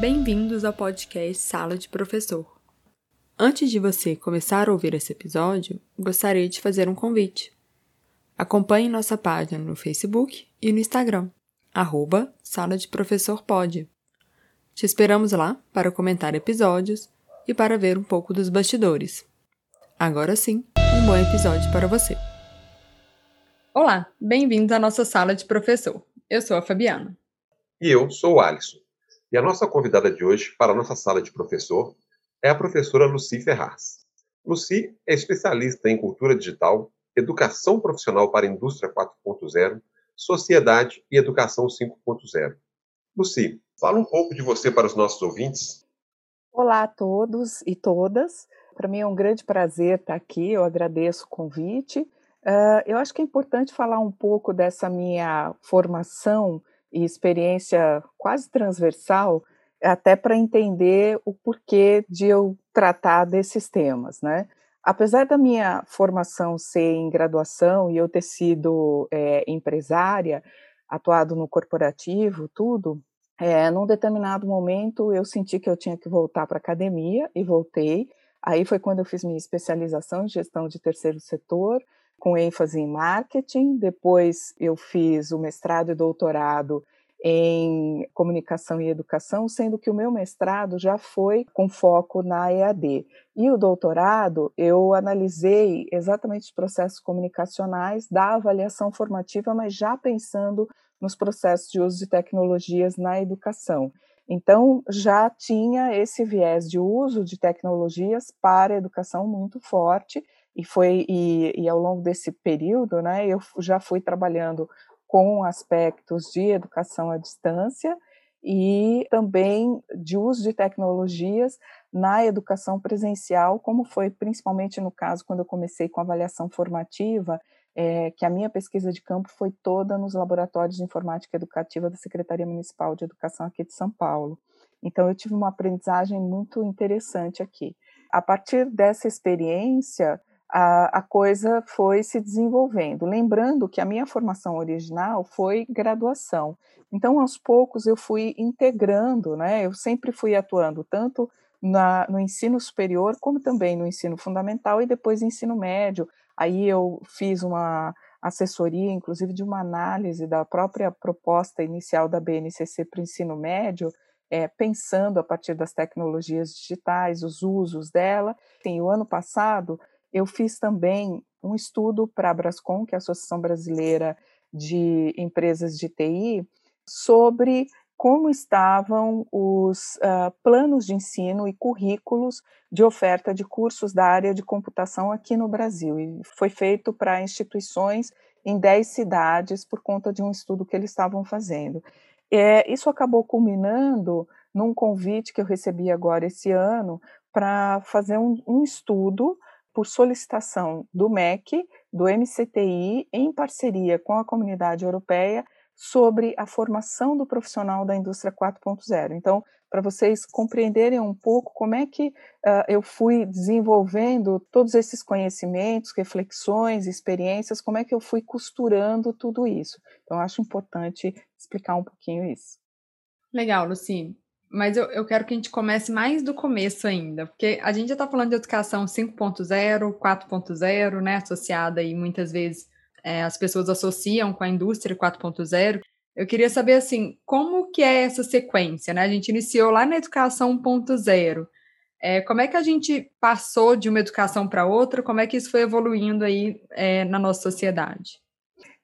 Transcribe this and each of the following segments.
Bem-vindos ao podcast Sala de Professor. Antes de você começar a ouvir esse episódio, gostaria de fazer um convite. Acompanhe nossa página no Facebook e no Instagram, arroba Sala de Professor. Te esperamos lá para comentar episódios e para ver um pouco dos bastidores. Agora sim, um bom episódio para você. Olá, bem-vindos à nossa sala de professor. Eu sou a Fabiana. E eu sou o Alisson. E a nossa convidada de hoje para a nossa sala de professor é a professora Luci Ferraz. Luci é especialista em cultura digital, educação profissional para a indústria 4.0, sociedade e educação 5.0. Luci, fala um pouco de você para os nossos ouvintes. Olá a todos e todas. Para mim é um grande prazer estar aqui, eu agradeço o convite. Uh, eu acho que é importante falar um pouco dessa minha formação e experiência quase transversal, até para entender o porquê de eu tratar desses temas, né? Apesar da minha formação ser em graduação e eu ter sido é, empresária, atuado no corporativo, tudo, é, num determinado momento eu senti que eu tinha que voltar para a academia e voltei. Aí foi quando eu fiz minha especialização em gestão de terceiro setor, com ênfase em marketing. Depois eu fiz o mestrado e doutorado em comunicação e educação, sendo que o meu mestrado já foi com foco na EAD. E o doutorado, eu analisei exatamente os processos comunicacionais da avaliação formativa, mas já pensando nos processos de uso de tecnologias na educação. Então, já tinha esse viés de uso de tecnologias para a educação muito forte, e foi e, e, ao longo desse período, né, eu já fui trabalhando com aspectos de educação à distância e também de uso de tecnologias na educação presencial, como foi principalmente no caso quando eu comecei com avaliação formativa, é, que a minha pesquisa de campo foi toda nos laboratórios de informática educativa da Secretaria Municipal de Educação aqui de São Paulo. Então eu tive uma aprendizagem muito interessante aqui. A partir dessa experiência, a, a coisa foi se desenvolvendo. Lembrando que a minha formação original foi graduação. Então, aos poucos, eu fui integrando, né? Eu sempre fui atuando tanto na, no ensino superior, como também no ensino fundamental e depois ensino médio. Aí eu fiz uma assessoria, inclusive, de uma análise da própria proposta inicial da BNCC para o ensino médio, é, pensando a partir das tecnologias digitais, os usos dela. Sim, o ano passado eu fiz também um estudo para a Brascom, que é a Associação Brasileira de Empresas de TI, sobre como estavam os uh, planos de ensino e currículos de oferta de cursos da área de computação aqui no Brasil. E foi feito para instituições em 10 cidades por conta de um estudo que eles estavam fazendo. É, isso acabou culminando num convite que eu recebi agora esse ano para fazer um, um estudo por solicitação do MEC, do MCTI, em parceria com a comunidade europeia, sobre a formação do profissional da indústria 4.0. Então, para vocês compreenderem um pouco como é que uh, eu fui desenvolvendo todos esses conhecimentos, reflexões, experiências, como é que eu fui costurando tudo isso. Então, acho importante explicar um pouquinho isso. Legal, Luci mas eu, eu quero que a gente comece mais do começo ainda, porque a gente já está falando de educação 5.0, 4.0, né, associada e muitas vezes é, as pessoas associam com a indústria 4.0. Eu queria saber, assim, como que é essa sequência, né? A gente iniciou lá na educação 1.0. É, como é que a gente passou de uma educação para outra? Como é que isso foi evoluindo aí é, na nossa sociedade?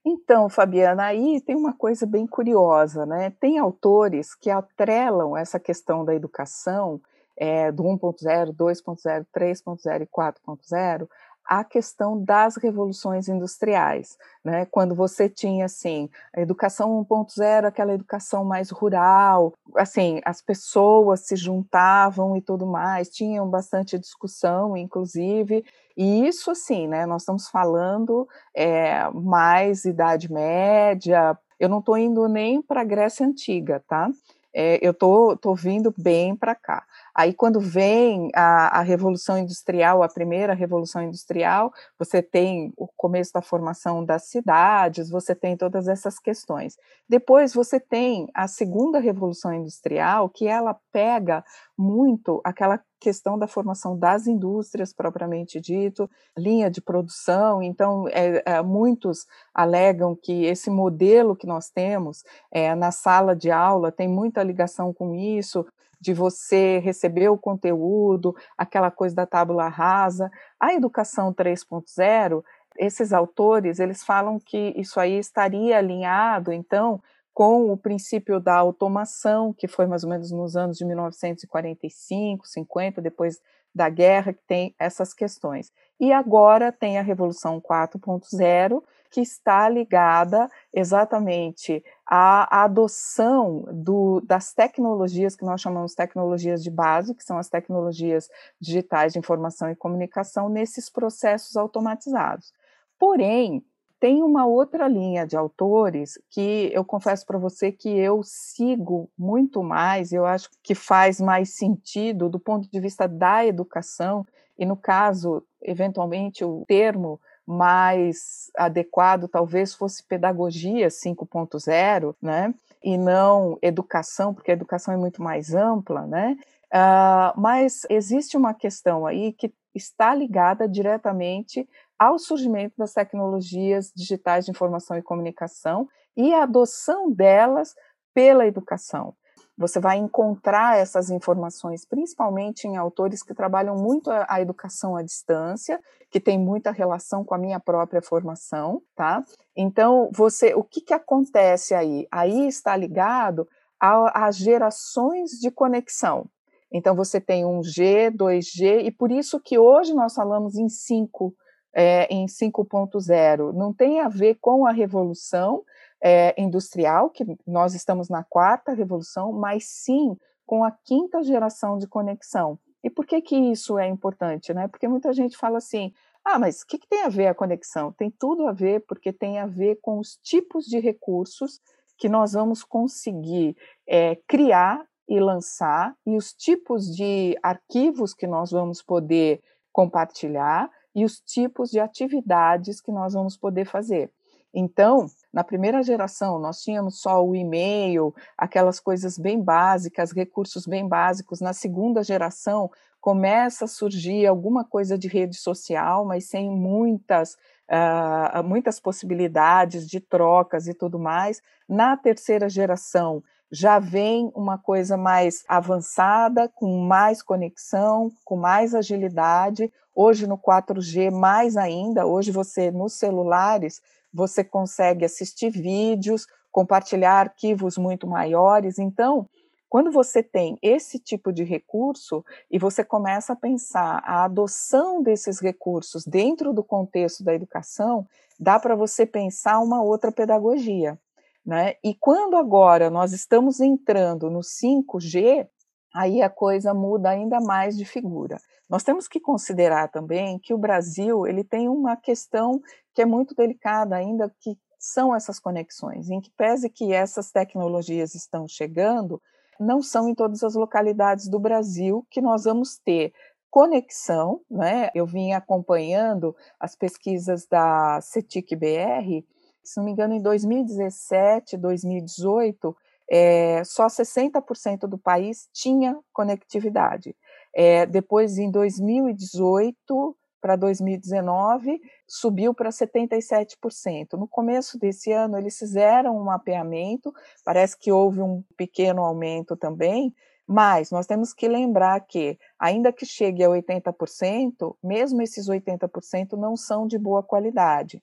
Então, Fabiana, aí tem uma coisa bem curiosa, né? Tem autores que atrelam essa questão da educação, é, do 1.0, 2.0, 3.0 e 4.0, a questão das revoluções industriais, né? Quando você tinha assim, a educação 1.0, aquela educação mais rural, assim, as pessoas se juntavam e tudo mais, tinham bastante discussão, inclusive, e isso assim, né? Nós estamos falando é, mais Idade Média, eu não estou indo nem para a Grécia Antiga, tá? é, eu tô, tô vindo bem para cá. Aí, quando vem a, a, Revolução Industrial, a primeira Revolução Industrial, você tem o começo da formação das cidades, você tem todas essas questões. Depois, você tem a segunda Revolução Industrial, que ela pega muito aquela questão da formação das indústrias propriamente dito, linha de produção. Então, é, é, muitos alegam que esse modelo que nós temos é, na sala de aula tem muita ligação com isso de você receber o conteúdo, aquela coisa da tábula rasa. A educação 3.0, esses autores, eles falam que isso aí estaria alinhado, então, com o princípio da automação, que foi mais ou menos nos anos de 1945, 50, depois da guerra, que tem essas questões. E agora tem a Revolução 4.0, que está ligada exatamente à adoção do, das tecnologias que nós chamamos tecnologias de base, que são as tecnologias digitais de informação e comunicação, nesses processos automatizados. Porém, tem uma outra linha de autores que eu confesso para você que eu sigo muito mais, eu acho que faz mais sentido do ponto de vista da educação, e no caso, eventualmente, o termo mais adequado talvez fosse pedagogia 5.0, né? E não educação, porque a educação é muito mais ampla, né? Uh, mas existe uma questão aí que está ligada diretamente ao surgimento das tecnologias digitais de informação e comunicação e a adoção delas pela educação. Você vai encontrar essas informações principalmente em autores que trabalham muito a, educação à distância, que tem muita relação com a minha própria formação, tá? Então, você, o que, que acontece aí? Aí está ligado às gerações de conexão. Então, você tem um G, 2G, e por isso que hoje nós falamos em 5, é, em 5.0. Não tem a ver com a revolução, é, industrial, que nós estamos na quarta revolução, mas sim com a quinta geração de conexão. E por que, que isso é importante? Né? Porque muita gente fala assim: ah, mas o que, que tem a ver a conexão? Tem tudo a ver, porque tem a ver com os tipos de recursos que nós vamos conseguir é, criar e lançar, e os tipos de arquivos que nós vamos poder compartilhar, e os tipos de atividades que nós vamos poder fazer. Então, na primeira geração, nós tínhamos só o e-mail, aquelas coisas bem básicas, recursos bem básicos. Na segunda geração, começa a surgir alguma coisa de rede social, mas sem muitas, uh, muitas possibilidades de trocas e tudo mais. Na terceira geração, já vem uma coisa mais avançada, com mais conexão, com mais agilidade. Hoje no 4G, mais ainda, hoje você nos celulares você consegue assistir vídeos, compartilhar arquivos muito maiores. Então, quando você tem esse tipo de recurso e você começa a pensar a adoção desses recursos dentro do contexto da educação, dá para você pensar uma outra pedagogia. Né? E quando agora nós estamos entrando no 5G, aí a coisa muda ainda mais de figura. Nós temos que considerar também que o Brasil ele tem uma questão que é muito delicada ainda, que são essas conexões, em que pese que essas tecnologias estão chegando, não são em todas as localidades do Brasil que nós vamos ter conexão, né? Eu vim acompanhando as pesquisas da CETIC BR, se não me engano, em 2017, 2018, é, só 60% do país tinha conectividade. É, depois, em 2018 para 2019, subiu para 77%. No começo desse ano, eles fizeram um mapeamento, parece que houve um pequeno aumento também, mas nós temos que lembrar que, ainda que chegue a 80%, mesmo esses 80% não são de boa qualidade.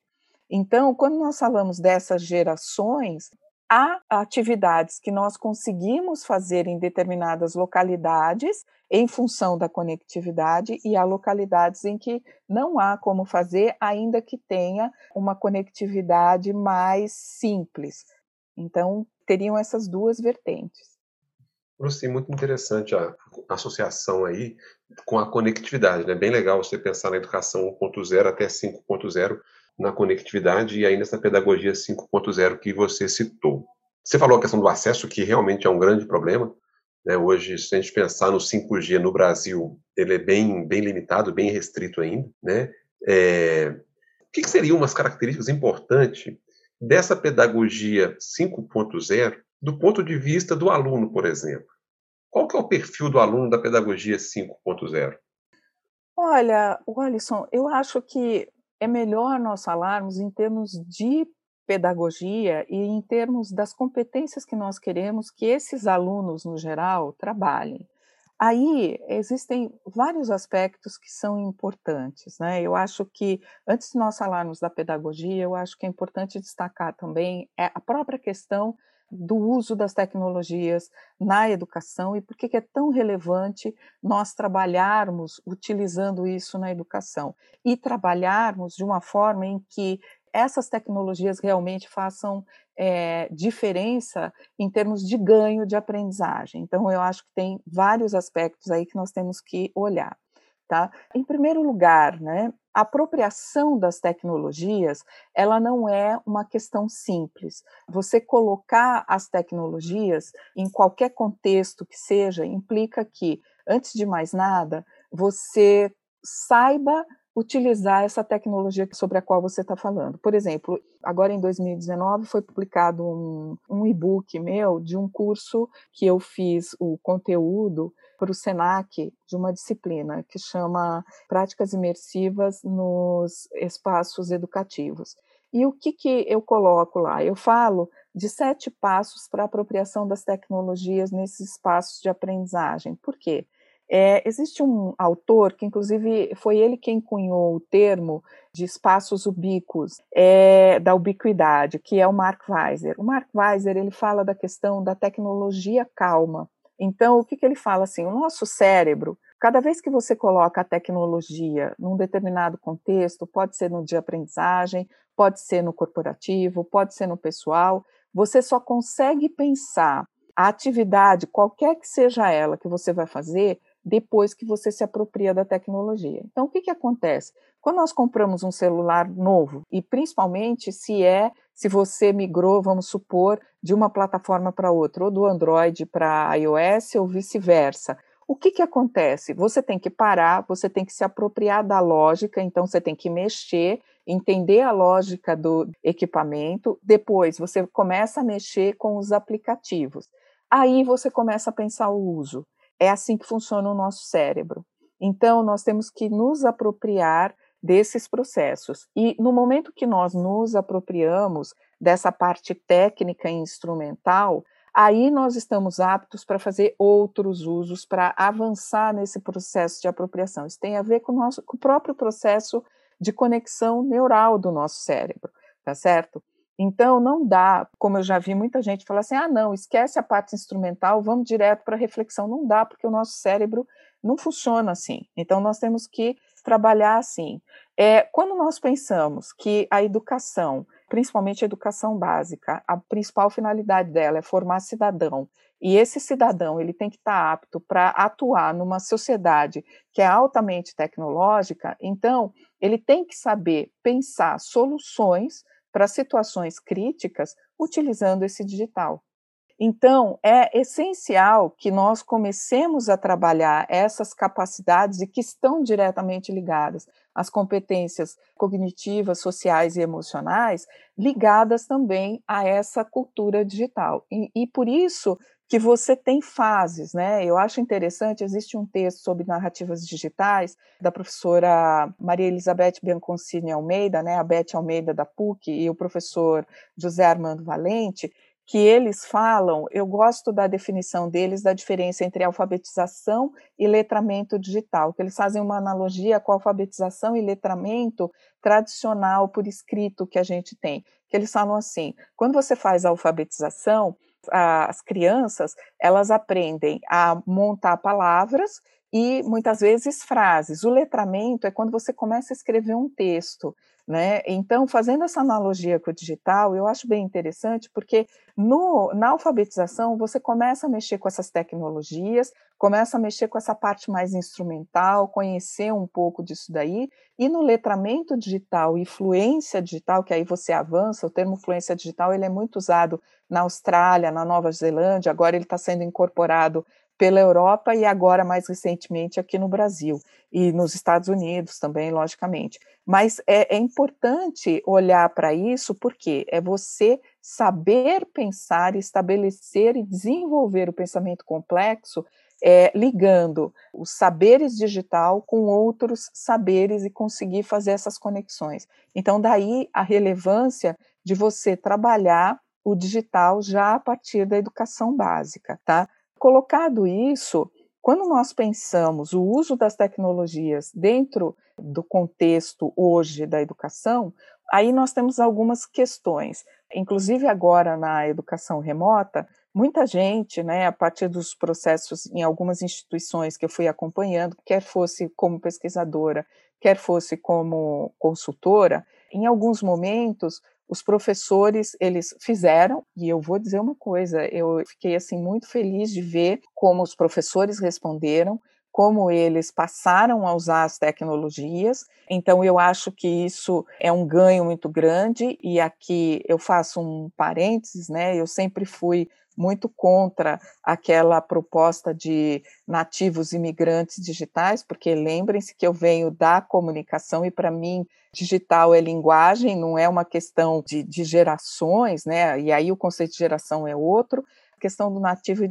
Então, quando nós falamos dessas gerações, há atividades que nós conseguimos fazer em determinadas localidades em função da conectividade e há localidades em que não há como fazer, ainda que tenha uma conectividade mais simples. Então, teriam essas duas vertentes. Lucy, muito interessante a associação aí com a conectividade, né? Bem legal você pensar na educação 1.0 até 5.0, na conectividade e ainda essa pedagogia 5.0 que você citou. Você falou a questão do acesso, que realmente é um grande problema. Né? Hoje, se a gente pensar no 5G no Brasil, ele é bem, bem limitado, bem restrito ainda. Né? É... O que, que seriam umas características importantes dessa pedagogia 5.0 do ponto de vista do aluno, por exemplo? Qual que é o perfil do aluno da pedagogia 5.0? Olha, Alisson, eu acho que é melhor nós falarmos em termos de pedagogia e em termos das competências que nós queremos que esses alunos, no geral, trabalhem. Aí existem vários aspectos que são importantes, né? Eu acho que antes de nós falarmos da pedagogia, eu acho que é importante destacar também é a própria questão do uso das tecnologias na educação e por que é tão relevante nós trabalharmos utilizando isso na educação e trabalharmos de uma forma em que essas tecnologias realmente façam é, diferença em termos de ganho de aprendizagem. Então, eu acho que tem vários aspectos aí que nós temos que olhar. Tá? Em primeiro lugar, né, a apropriação das tecnologias, ela não é uma questão simples. Você colocar as tecnologias em qualquer contexto que seja implica que, antes de mais nada, você saiba utilizar essa tecnologia sobre a qual você está falando. Por exemplo, agora em 2019 foi publicado um, um e-book meu de um curso que eu fiz o conteúdo para o SENAC de uma disciplina que chama Práticas Imersivas nos Espaços Educativos. E o que, que eu coloco lá? Eu falo de sete passos para a apropriação das tecnologias nesses espaços de aprendizagem. Por quê? É, existe um autor que, inclusive, foi ele quem cunhou o termo de espaços ubíquos, é, da ubiquidade, que é o Mark Weiser. O Mark Weiser ele fala da questão da tecnologia calma. Então, o que, que ele fala assim? O nosso cérebro, cada vez que você coloca a tecnologia num determinado contexto, pode ser no de aprendizagem, pode ser no corporativo, pode ser no pessoal, você só consegue pensar a atividade, qualquer que seja ela que você vai fazer, depois que você se apropria da tecnologia. Então, o que, que acontece? Quando nós compramos um celular novo, e principalmente se é, se você migrou, vamos supor, de uma plataforma para outra, ou do Android para iOS, ou vice-versa, o que, que acontece? Você tem que parar, você tem que se apropriar da lógica, então você tem que mexer, entender a lógica do equipamento, depois você começa a mexer com os aplicativos. Aí você começa a pensar o uso. É assim que funciona o nosso cérebro. Então, nós temos que nos apropriar desses processos. E no momento que nós nos apropriamos dessa parte técnica e instrumental, aí nós estamos aptos para fazer outros usos, para avançar nesse processo de apropriação. Isso tem a ver com o, nosso, com o próprio processo de conexão neural do nosso cérebro, tá certo? Então, não dá, como eu já vi muita gente falar assim: ah, não, esquece a parte instrumental, vamos direto para a reflexão. Não dá, porque o nosso cérebro não funciona assim. Então, nós temos que trabalhar assim. É, quando nós pensamos que a educação, principalmente a educação básica, a principal finalidade dela é formar cidadão, e esse cidadão ele tem que estar apto para atuar numa sociedade que é altamente tecnológica, então ele tem que saber pensar soluções para situações críticas utilizando esse digital. Então, é essencial que nós comecemos a trabalhar essas capacidades e que estão diretamente ligadas às competências cognitivas, sociais e emocionais, ligadas também a essa cultura digital. E, e por isso que você tem fases, né? Eu acho interessante, existe um texto sobre narrativas digitais da professora Maria Elizabeth Bianconcini Almeida, né, a Beth Almeida da PUC e o professor José Armando Valente, que eles falam, eu gosto da definição deles da diferença entre alfabetização e letramento digital, que eles fazem uma analogia com a alfabetização e letramento tradicional por escrito que a gente tem. Que eles falam assim: quando você faz a alfabetização, as crianças elas aprendem a montar palavras e muitas vezes frases. O letramento é quando você começa a escrever um texto. Né? Então, fazendo essa analogia com o digital, eu acho bem interessante, porque no, na alfabetização você começa a mexer com essas tecnologias, começa a mexer com essa parte mais instrumental, conhecer um pouco disso daí, e no letramento digital e fluência digital, que aí você avança, o termo fluência digital ele é muito usado na Austrália, na Nova Zelândia, agora ele está sendo incorporado pela Europa e agora mais recentemente aqui no Brasil e nos Estados Unidos também, logicamente. Mas é, é importante olhar para isso porque é você saber pensar, estabelecer e desenvolver o pensamento complexo, é, ligando os saberes digital com outros saberes e conseguir fazer essas conexões. Então, daí a relevância de você trabalhar o digital já a partir da educação básica, tá? Colocado isso, quando nós pensamos o uso das tecnologias dentro do contexto hoje da educação, aí nós temos algumas questões. Inclusive agora na educação remota, muita gente, né, a partir dos processos em algumas instituições que eu fui acompanhando, quer fosse como pesquisadora, quer fosse como consultora, em alguns momentos os professores eles fizeram e eu vou dizer uma coisa eu fiquei assim muito feliz de ver como os professores responderam como eles passaram a usar as tecnologias. Então, eu acho que isso é um ganho muito grande, e aqui eu faço um parênteses, né? Eu sempre fui muito contra aquela proposta de nativos imigrantes digitais, porque lembrem-se que eu venho da comunicação e, para mim, digital é linguagem, não é uma questão de, de gerações, né? E aí o conceito de geração é outro questão do nativo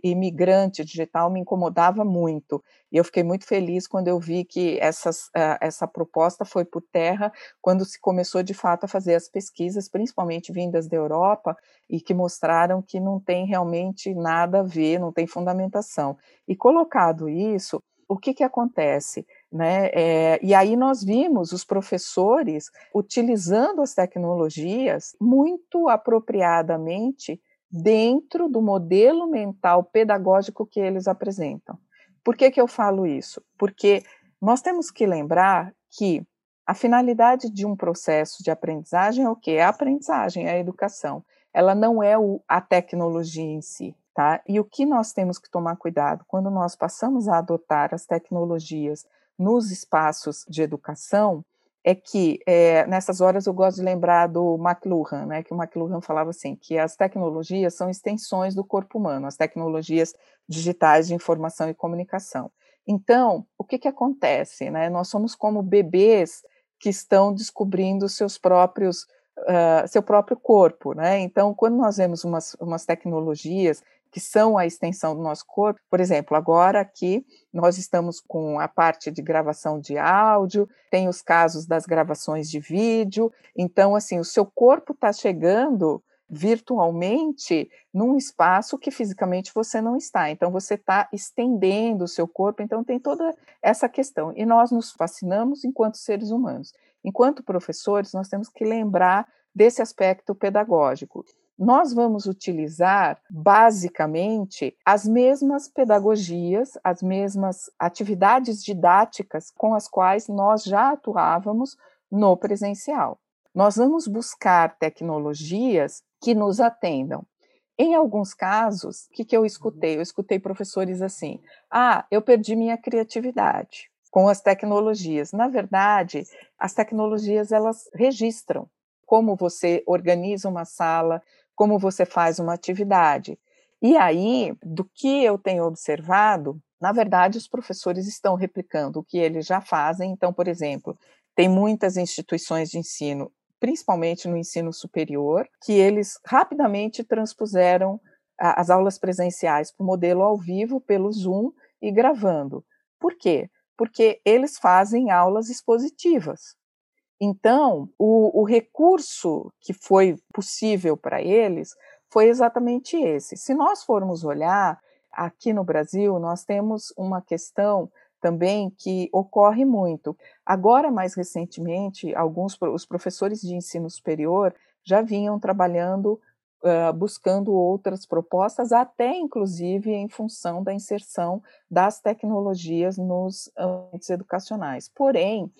imigrante digital me incomodava muito. E eu fiquei muito feliz quando eu vi que essas, uh, essa proposta foi por terra quando se começou de fato a fazer as pesquisas, principalmente vindas da Europa, e que mostraram que não tem realmente nada a ver, não tem fundamentação. E colocado isso, o que, que acontece? Né? É, e aí nós vimos os professores utilizando as tecnologias muito apropriadamente dentro do modelo mental pedagógico que eles apresentam. Por que, que eu falo isso? Porque nós temos que lembrar que a finalidade de um processo de aprendizagem é o quê? É a aprendizagem, é a educação. Ela não é o, a tecnologia em si. Tá? E o que nós temos que tomar cuidado quando nós passamos a adotar as tecnologias nos espaços de educação é que é, nessas horas eu gosto de lembrar do McLuhan, né, que o McLuhan falava assim, que as tecnologias são extensões do corpo humano, as tecnologias digitais de informação e comunicação. Então, o que, que acontece? Né? Nós somos como bebês que estão descobrindo seus próprios, uh, seu próprio corpo. Né? Então, quando nós vemos umas, umas tecnologias que são a extensão do nosso corpo. Por exemplo, agora aqui nós estamos com a parte de gravação de áudio, tem os casos das gravações de vídeo. Então, assim, o seu corpo está chegando virtualmente num espaço que fisicamente você não está. Então, você está estendendo o seu corpo. Então, tem toda essa questão. E nós nos fascinamos enquanto seres humanos. Enquanto professores, nós temos que lembrar desse aspecto pedagógico nós vamos utilizar basicamente as mesmas pedagogias, as mesmas atividades didáticas com as quais nós já atuávamos no presencial. Nós vamos buscar tecnologias que nos atendam. Em alguns casos, o que, que eu escutei? Eu escutei professores assim: ah, eu perdi minha criatividade com as tecnologias. Na verdade, as tecnologias elas registram como você organiza uma sala, como você faz uma atividade. E aí, do que eu tenho observado, na verdade, os professores estão replicando o que eles já fazem. Então, por exemplo, tem muitas instituições de ensino, principalmente no ensino superior, que eles rapidamente transpuseram as aulas presenciais para o modelo ao vivo pelo Zoom e gravando. Por quê? Porque eles fazem aulas expositivas. Então, o, o recurso que foi possível para eles foi exatamente esse. Se nós formos olhar, aqui no Brasil, nós temos uma questão também que ocorre muito. Agora, mais recentemente, alguns os professores de ensino superior já vinham trabalhando, uh, buscando outras propostas, até inclusive em função da inserção das tecnologias nos ambientes educacionais. Porém,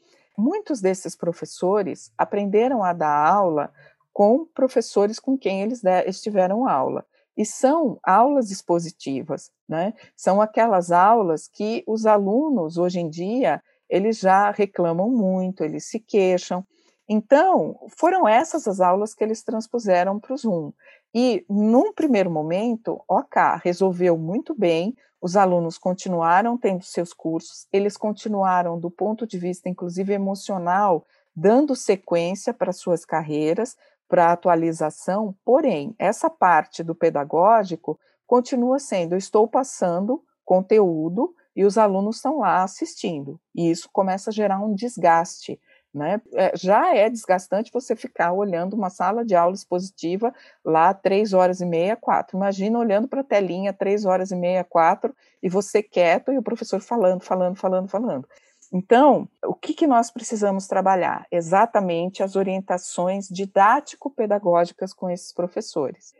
muitos desses professores aprenderam a dar aula com professores com quem eles estiveram aula. E são aulas expositivas, né? São aquelas aulas que os alunos, hoje em dia, eles já reclamam muito, eles se queixam. Então, foram essas as aulas que eles transpuseram para o Zoom. E, num primeiro momento, OK, resolveu muito bem, os alunos continuaram tendo seus cursos, eles continuaram, do ponto de vista, inclusive emocional, dando sequência para suas carreiras, para atualização, porém, essa parte do pedagógico continua sendo: eu estou passando conteúdo e os alunos estão lá assistindo, e isso começa a gerar um desgaste né? É, já é desgastante você ficar olhando uma sala de aula expositiva lá três horas e meia, quatro. Imagina olhando para a telinha três horas e meia, quatro, e você quieto e o professor falando, falando, falando, falando. Então, o que, que nós precisamos trabalhar? Exatamente as orientações didático-pedagógicas com esses professores.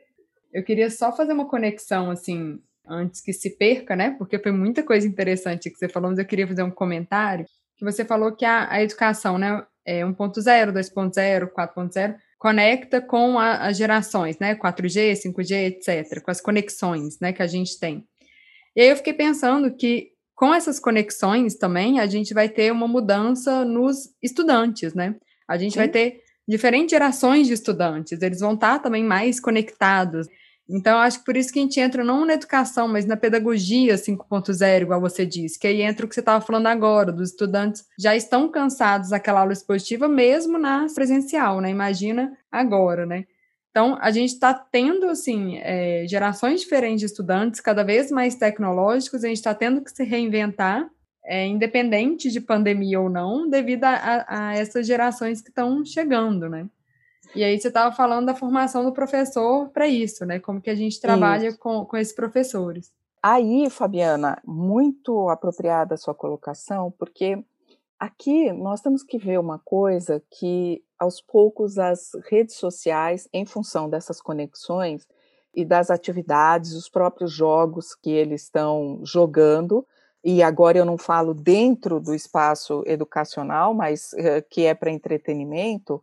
Eu queria só fazer uma conexão, assim, antes que se perca, né? Porque foi muita coisa interessante que você falou, mas eu queria fazer um comentário que você falou que a, a educação, né, é 1.0, 2.0, 4.0, conecta com a, as gerações, né, 4G, 5G, etc., com as conexões, né, que a gente tem. E aí eu fiquei pensando que com essas conexões também a gente vai ter uma mudança nos estudantes, né? A gente Sim. vai ter diferentes gerações de estudantes, eles vão estar também mais conectados. Então, acho que por isso que a gente entra não na educação, mas na pedagogia 5.0, igual você disse, que aí entra o que você estava falando agora, dos estudantes já estão cansados daquela aula expositiva, mesmo na presencial, né? Imagina agora, né? Então, a gente está tendo, assim, é, gerações diferentes de estudantes, cada vez mais tecnológicos, a gente está tendo que se reinventar, é, independente de pandemia ou não, devido a, a, essas gerações que estão chegando, né? E aí você estava falando da formação do professor para isso, né? Como que a gente trabalha com, com esses professores. Aí, Fabiana, muito apropriada a sua colocação, porque aqui nós temos que ver uma coisa que, aos poucos, as redes sociais, em função dessas conexões e das atividades, os próprios jogos que eles estão jogando, e agora eu não falo dentro do espaço educacional, mas uh, que é para entretenimento,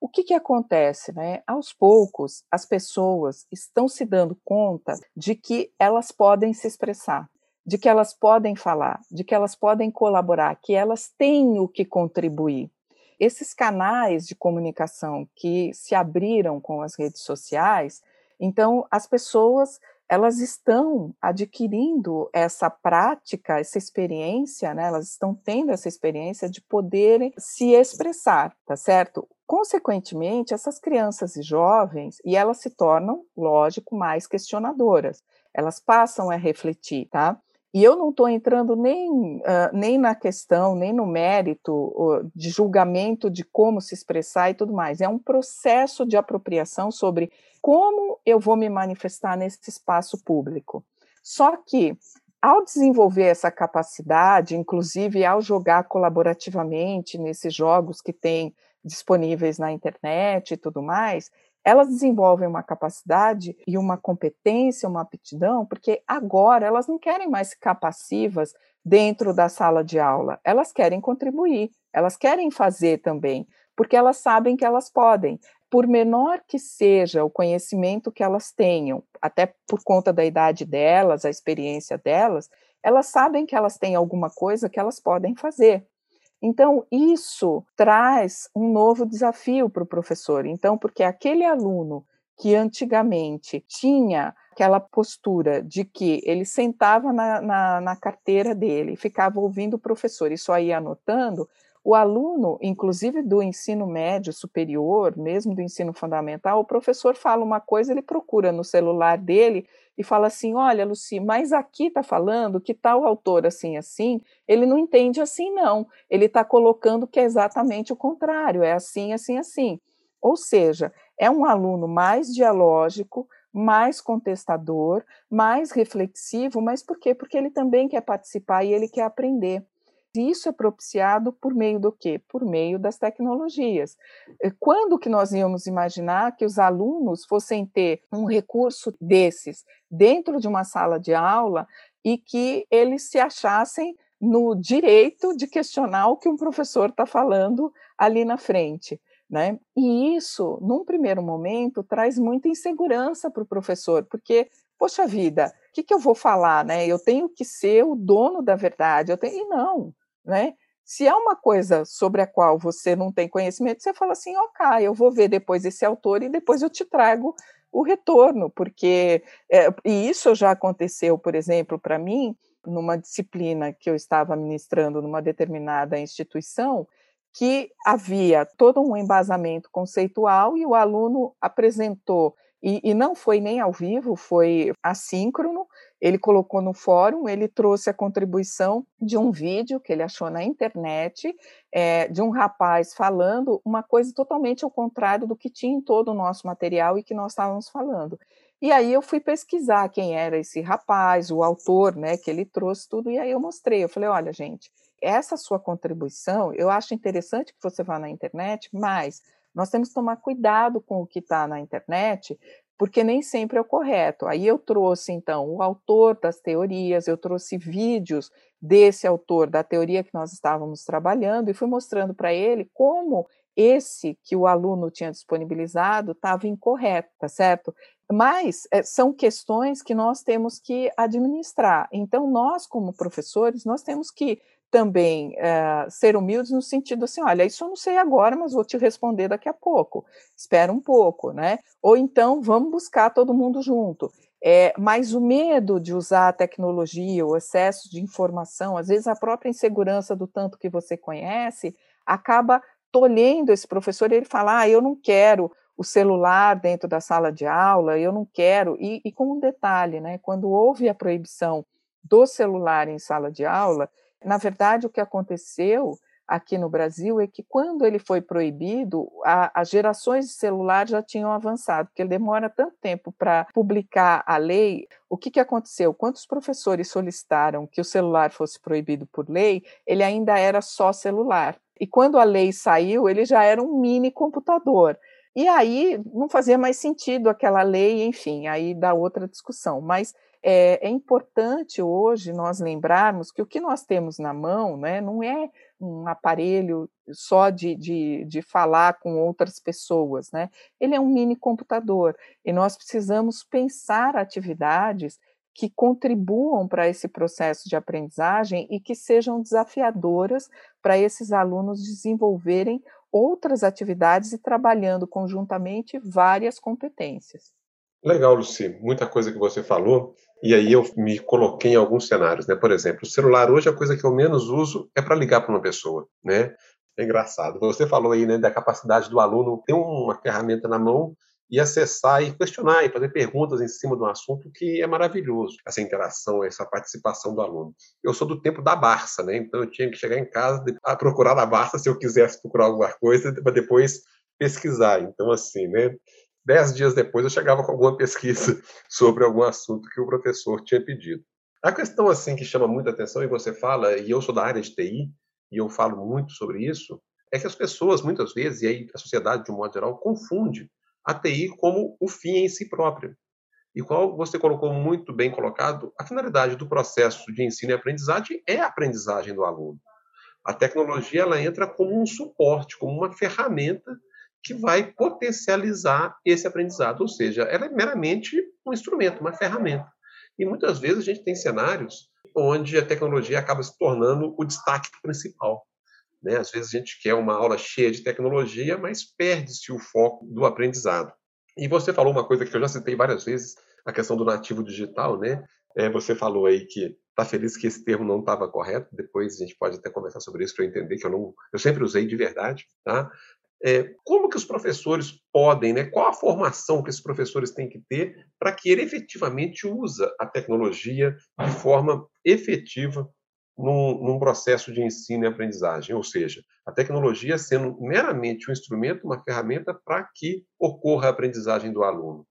o que, que acontece? Né? Aos poucos, as pessoas estão se dando conta de que elas podem se expressar, de que elas podem falar, de que elas podem colaborar, que elas têm o que contribuir. Esses canais de comunicação que se abriram com as redes sociais, então as pessoas elas estão adquirindo essa prática, essa experiência, né? Elas estão tendo essa experiência de poderem se expressar, tá certo? Consequentemente, essas crianças e jovens, e elas se tornam, lógico, mais questionadoras. Elas passam a refletir, tá? E eu não estou entrando nem, uh, nem na questão, nem no mérito uh, de julgamento de como se expressar e tudo mais. É um processo de apropriação sobre como eu vou me manifestar nesse espaço público. Só que, ao desenvolver essa capacidade, inclusive ao jogar colaborativamente nesses jogos que tem disponíveis na internet e tudo mais, elas desenvolvem uma capacidade e uma competência, uma aptidão, porque agora elas não querem mais ficar passivas dentro da sala de aula, elas querem contribuir, elas querem fazer também, porque elas sabem que elas podem. Por menor que seja o conhecimento que elas tenham, até por conta da idade delas, a experiência delas, elas sabem que elas têm alguma coisa que elas podem fazer. Então, isso traz um novo desafio para o professor. Então, porque aquele aluno que antigamente tinha aquela postura de que ele sentava na, na, na carteira dele, ficava ouvindo o professor e só ia anotando, o aluno, inclusive do ensino médio superior, mesmo do ensino fundamental, o professor fala uma coisa, ele procura no celular dele e fala assim: Olha, Luci, mas aqui está falando que tal autor assim, assim, ele não entende assim, não. Ele está colocando que é exatamente o contrário, é assim, assim, assim. Ou seja, é um aluno mais dialógico, mais contestador, mais reflexivo, mas por quê? Porque ele também quer participar e ele quer aprender. Isso é propiciado por meio do quê? Por meio das tecnologias. Quando que nós íamos imaginar que os alunos fossem ter um recurso desses dentro de uma sala de aula e que eles se achassem no direito de questionar o que um professor está falando ali na frente. Né? E isso, num primeiro momento, traz muita insegurança para o professor, porque, poxa vida, o que, que, eu vou falar? Né? Eu tenho que ser o dono da verdade. Eu tenho... E não, né? Se é uma coisa sobre a qual você não tem conhecimento, você fala assim, ok, eu vou ver depois esse autor e depois eu te trago o retorno, porque é, e isso já aconteceu, por exemplo, para mim, numa disciplina que eu estava ministrando numa determinada instituição, que havia todo um embasamento conceitual e o aluno apresentou e, e, não foi nem ao vivo, foi assíncrono. Ele colocou no fórum, ele trouxe a contribuição de um vídeo que ele achou na internet, é, de um rapaz falando uma coisa totalmente ao contrário do que tinha em todo o nosso material e que nós estávamos falando. E aí eu fui pesquisar quem era esse rapaz, o autor, né, que ele trouxe tudo, e aí eu mostrei. Eu falei: olha, gente, essa sua contribuição, eu acho interessante que você vá na internet, mas nós temos que tomar cuidado com o que está na internet, porque nem sempre é o correto. Aí eu trouxe, então, o autor das teorias, eu trouxe vídeos desse autor da teoria que nós estávamos trabalhando e fui mostrando para ele como esse que o aluno tinha disponibilizado estava incorreto, tá certo? Mas é, são questões que nós temos que administrar. Então, nós, como professores, nós temos que também é, ser humildes no sentido assim, olha, isso eu não sei agora, mas vou te responder daqui a pouco. Espera um pouco, né? Ou então vamos buscar todo mundo junto. É, mas o medo de usar a tecnologia, o excesso de informação, às vezes a própria insegurança do tanto que você conhece, acaba tolhendo esse professor. Ele fala, ah, eu não quero o celular dentro da sala de aula, eu não quero. E, e com um detalhe, né? Quando houve a proibição do celular em sala de aula, na verdade, o que aconteceu aqui no Brasil é que quando ele foi proibido, a, as gerações de celular já tinham avançado, porque ele demora tanto tempo para publicar a lei. O que, que aconteceu? Quantos professores solicitaram que o celular fosse proibido por lei, ele ainda era só celular. E quando a lei saiu, ele já era um mini computador. E aí não fazia mais sentido aquela lei, enfim, aí dá outra discussão. Mas é, é, importante hoje nós lembrarmos que o que nós temos na mão né, não é um aparelho só de, de, de falar com outras pessoas, né? ele é um mini computador e nós precisamos pensar atividades que contribuam para esse processo de aprendizagem e que sejam desafiadoras para esses alunos desenvolverem outras atividades e trabalhando conjuntamente várias competências. Legal, Luci. Muita coisa que você falou. E aí eu me coloquei em alguns cenários, né? Por exemplo, o celular hoje a coisa que eu menos uso é para ligar para uma pessoa, né? É engraçado. Você falou aí, né, da capacidade do aluno ter uma ferramenta na mão e acessar e questionar e fazer perguntas em cima de um assunto que é maravilhoso, essa interação, essa participação do aluno. Eu sou do tempo da Barça, né? Então eu tinha que chegar em casa procurar na Barça se eu quisesse procurar alguma coisa para depois pesquisar. Então assim, né? Dez dias depois eu chegava com alguma pesquisa sobre algum assunto que o professor tinha pedido. A questão assim que chama muita atenção e você fala, e eu sou da área de TI e eu falo muito sobre isso, é que as pessoas muitas vezes e aí a sociedade de um modo geral confunde a TI como o fim em si próprio. E qual você colocou muito bem colocado, a finalidade do processo de ensino e aprendizagem é a aprendizagem do aluno. A tecnologia ela entra como um suporte, como uma ferramenta que vai potencializar esse aprendizado, ou seja, ela é meramente um instrumento, uma ferramenta. E muitas vezes a gente tem cenários onde a tecnologia acaba se tornando o destaque principal. Né? Às vezes a gente quer uma aula cheia de tecnologia, mas perde-se o foco do aprendizado. E você falou uma coisa que eu já citei várias vezes, a questão do nativo digital, né? É, você falou aí que está feliz que esse termo não estava correto. Depois a gente pode até conversar sobre isso para eu entender que eu não, eu sempre usei de verdade, tá? É, como que os professores podem, né, qual a formação que esses professores têm que ter para que ele efetivamente usa a tecnologia de forma efetiva num, num, processo de ensino e aprendizagem, ou seja, a tecnologia sendo meramente um instrumento, uma ferramenta para que ocorra a aprendizagem do aluno.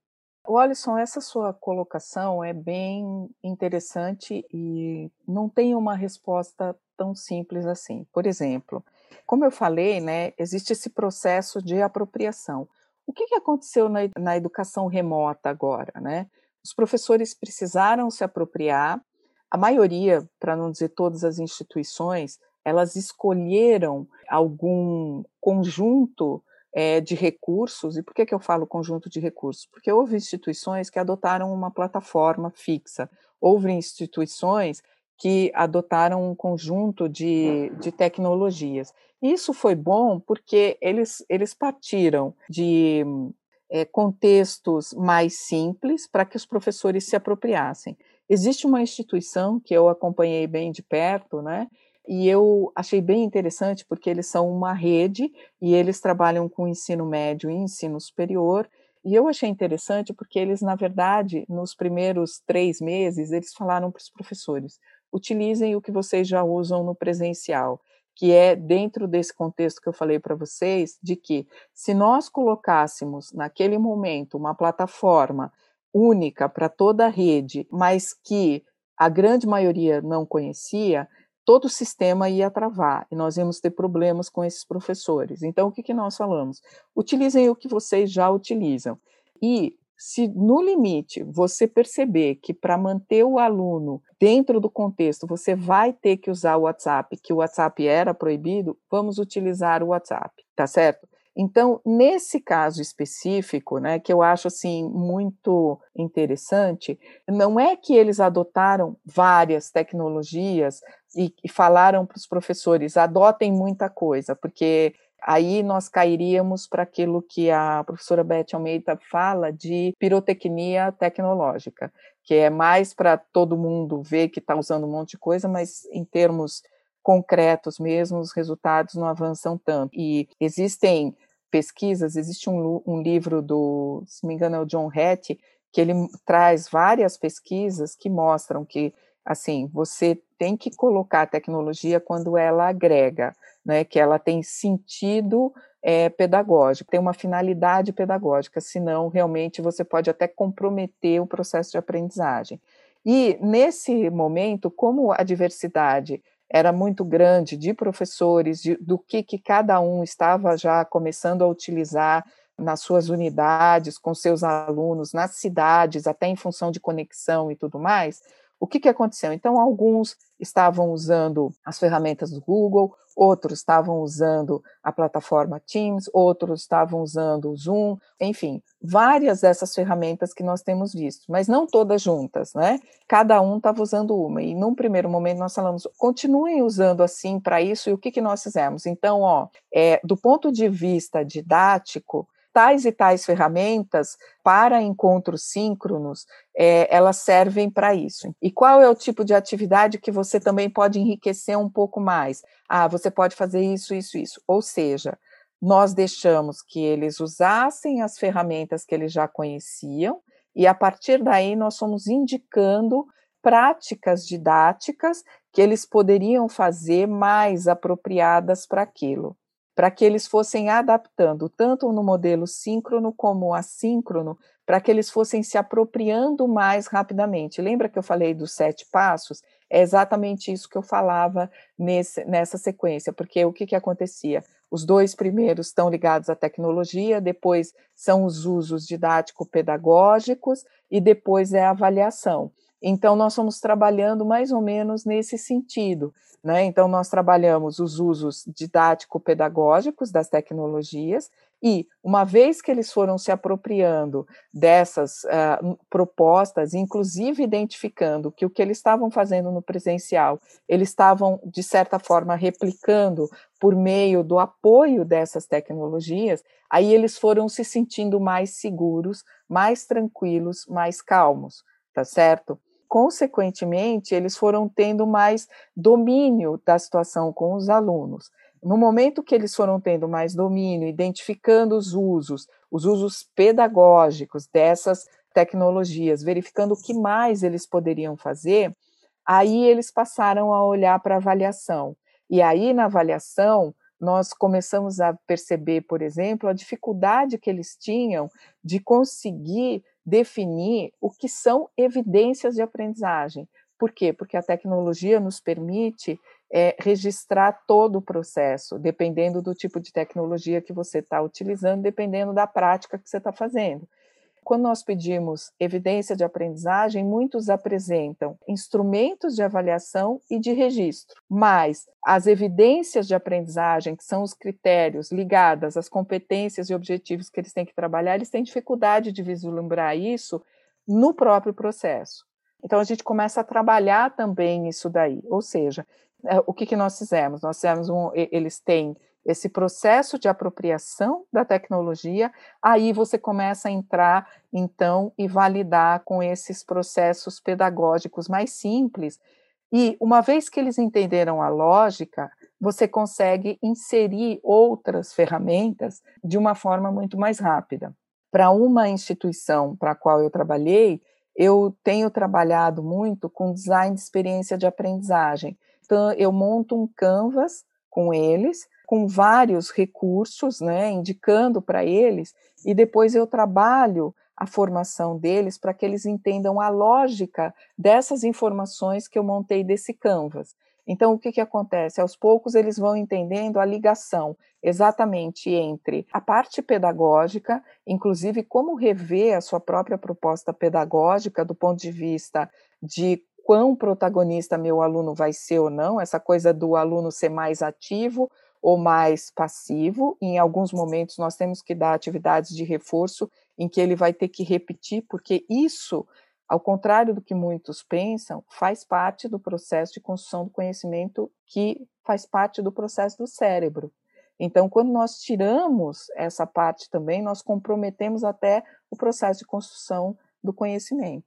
Alisson, essa sua colocação é bem interessante e não tem uma resposta tão simples assim. Por exemplo, como eu falei, né, existe esse processo de apropriação. O que, que aconteceu na, na educação remota agora? Né? Os professores precisaram se apropriar a maioria, para não dizer todas as instituições, elas escolheram algum conjunto é, de recursos. E por que, que eu falo conjunto de recursos? Porque houve instituições que adotaram uma plataforma fixa, houve instituições que adotaram um conjunto de, de tecnologias. Isso foi bom porque eles, eles partiram de é, contextos mais simples para que os professores se apropriassem. Existe uma instituição que eu acompanhei bem de perto, né? E eu achei bem interessante porque eles são uma rede e eles trabalham com ensino médio e ensino superior. E eu achei interessante porque eles, na verdade, nos primeiros três meses, eles falaram para os professores: utilizem o que vocês já usam no presencial, que é dentro desse contexto que eu falei para vocês, de que se nós colocássemos naquele momento uma plataforma única para toda a rede, mas que a grande maioria não conhecia, todo o sistema ia travar e nós íamos ter problemas com esses professores. Então, o que, que nós falamos? Utilizem o que vocês já utilizam. E se no limite você perceber que para manter o aluno dentro do contexto você vai ter que usar o WhatsApp, que o WhatsApp era proibido, vamos utilizar o WhatsApp, tá certo? Então, nesse caso específico, né, que eu acho assim muito interessante, não é que eles adotaram várias tecnologias e, e falaram para os professores adotem muita coisa, porque aí nós cairíamos para aquilo que a professora Beth Almeida fala de pirotecnia tecnológica, que é mais para todo mundo ver que está usando um monte de coisa, mas em termos concretos mesmo, os resultados não avançam tanto. E existem pesquisas, existe um, um livro do, se me engano, é o John Hattie, que ele traz várias pesquisas que mostram que assim, você tem que colocar a tecnologia quando ela agrega, né, que ela tem sentido é, pedagógico, tem uma finalidade pedagógica, senão realmente você pode até comprometer o processo de aprendizagem. E nesse momento, como a diversidade era muito grande de professores, de, do que, que cada um estava já começando a utilizar nas suas unidades, com seus alunos, nas cidades, até em função de conexão e tudo mais, o que, que aconteceu? Então, alguns estavam usando as ferramentas do Google, outros estavam usando a plataforma Teams, outros estavam usando o Zoom, enfim, várias dessas ferramentas que nós temos visto, mas não todas juntas, né? Cada um estava usando uma. E num primeiro momento nós falamos, continuem usando assim para isso, e o que, que nós fizemos? Então, ó, é, do ponto de vista didático, tais e tais ferramentas para encontros síncronos, é, elas servem para isso. E qual é o tipo de atividade que você também pode enriquecer um pouco mais? Ah, você pode fazer isso, isso, isso. Ou seja, nós deixamos que eles usassem as ferramentas que eles já conheciam, e a partir daí nós fomos indicando práticas didáticas que eles poderiam fazer mais apropriadas para aquilo para que eles fossem adaptando tanto no modelo síncrono como assíncrono, para que eles fossem se apropriando mais rapidamente. Lembra que eu falei dos sete passos? É exatamente isso que eu falava nesse, nessa sequência, porque o que, que acontecia? Os dois primeiros estão ligados à tecnologia, depois são os usos didático-pedagógicos e depois é a avaliação. Então, nós fomos trabalhando mais ou menos nesse sentido. Né? Então, nós trabalhamos os usos didático-pedagógicos das tecnologias, e, uma vez que eles foram se apropriando dessas uh, propostas, inclusive identificando que o que eles estavam fazendo no presencial, eles estavam, de certa forma, replicando por meio do apoio dessas tecnologias, aí eles foram se sentindo mais seguros, mais tranquilos, mais calmos, tá certo? Consequentemente, eles foram tendo mais domínio da situação com os alunos. No momento que eles foram tendo mais domínio, identificando os usos, os usos pedagógicos dessas tecnologias, verificando o que mais eles poderiam fazer, aí eles passaram a olhar para a avaliação. E aí, na avaliação, nós começamos a perceber, por exemplo, a dificuldade que eles tinham de conseguir definir o que são evidências de aprendizagem. Por quê? Porque a tecnologia nos permite é, registrar todo o processo, dependendo do tipo de tecnologia que você está utilizando, dependendo da prática que você está fazendo. Quando nós pedimos evidência de aprendizagem, muitos apresentam instrumentos de avaliação e de registro, mas as evidências de aprendizagem, que são os critérios ligados às competências e objetivos que eles têm que trabalhar, eles têm dificuldade de vislumbrar isso no próprio processo. Então a gente começa a trabalhar também isso daí, ou seja, é, o que, que nós fizemos? Nós fizemos um, eles têm esse processo de apropriação da tecnologia, aí você começa a entrar, então, e validar com esses processos pedagógicos mais simples. E uma vez que eles entenderam a lógica, você consegue inserir outras ferramentas de uma forma muito mais rápida. Para uma instituição para a qual eu trabalhei, eu tenho trabalhado muito com design de experiência de aprendizagem. Então, eu monto um canvas com eles, com vários recursos, né, indicando para eles, e depois eu trabalho a formação deles para que eles entendam a lógica dessas informações que eu montei desse canvas. Então, o que, que acontece? Aos poucos, eles vão entendendo a ligação exatamente entre a parte pedagógica, inclusive como rever a sua própria proposta pedagógica do ponto de vista de quão protagonista meu aluno vai ser ou não, essa coisa do aluno ser mais ativo ou mais passivo. Em alguns momentos, nós temos que dar atividades de reforço em que ele vai ter que repetir, porque isso, ao contrário do que muitos pensam, faz parte do processo de construção do conhecimento, que faz parte do processo do cérebro. Então, quando nós tiramos essa parte também, nós comprometemos até o processo de construção do conhecimento.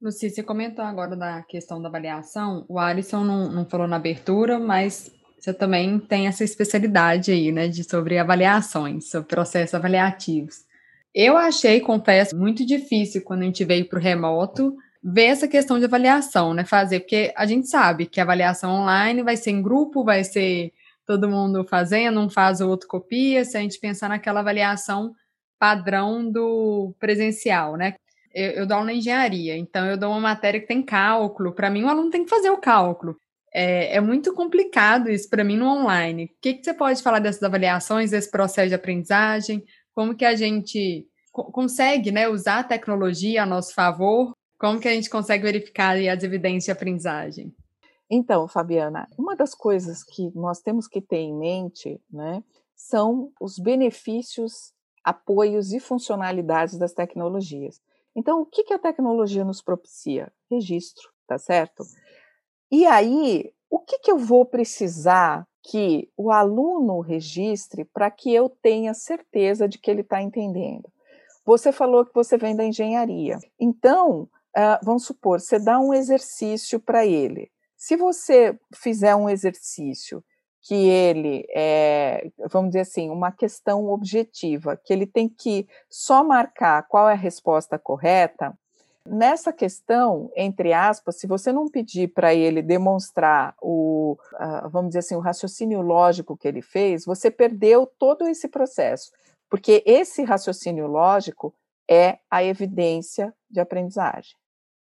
Luci, você comentou agora da questão da avaliação. O Alisson não, não falou na abertura, mas você também tem essa especialidade aí, né, de sobre avaliações, sobre processos avaliativos. Eu achei, confesso, muito difícil quando a gente veio para o remoto ver essa questão de avaliação, né, fazer, porque a gente sabe que a avaliação online vai ser em grupo, vai ser todo mundo fazendo, um faz, o outro copia, se a gente pensar naquela avaliação padrão do presencial, né? Eu, eu dou aula na engenharia, então eu dou uma matéria que tem cálculo. Para mim, o aluno tem que fazer o cálculo. É, é muito complicado isso para mim no online. O que, que você pode falar dessas avaliações, desse processo de aprendizagem? Como que a gente co consegue né, usar a tecnologia a nosso favor? Como que a gente consegue verificar as evidências de aprendizagem? Então, Fabiana, uma das coisas que nós temos que ter em mente né, são os benefícios, apoios e funcionalidades das tecnologias. Então, o que, que a tecnologia nos propicia? Registro, tá certo? E aí, o que, que eu vou precisar que o aluno registre para que eu tenha certeza de que ele está entendendo? Você falou que você vem da engenharia. Então, uh, vamos supor, você dá um exercício para ele. Se você fizer um exercício que ele é, vamos dizer assim, uma questão objetiva, que ele tem que só marcar qual é a resposta correta, Nessa questão, entre aspas, se você não pedir para ele demonstrar o, vamos dizer assim, o raciocínio lógico que ele fez, você perdeu todo esse processo, porque esse raciocínio lógico é a evidência de aprendizagem,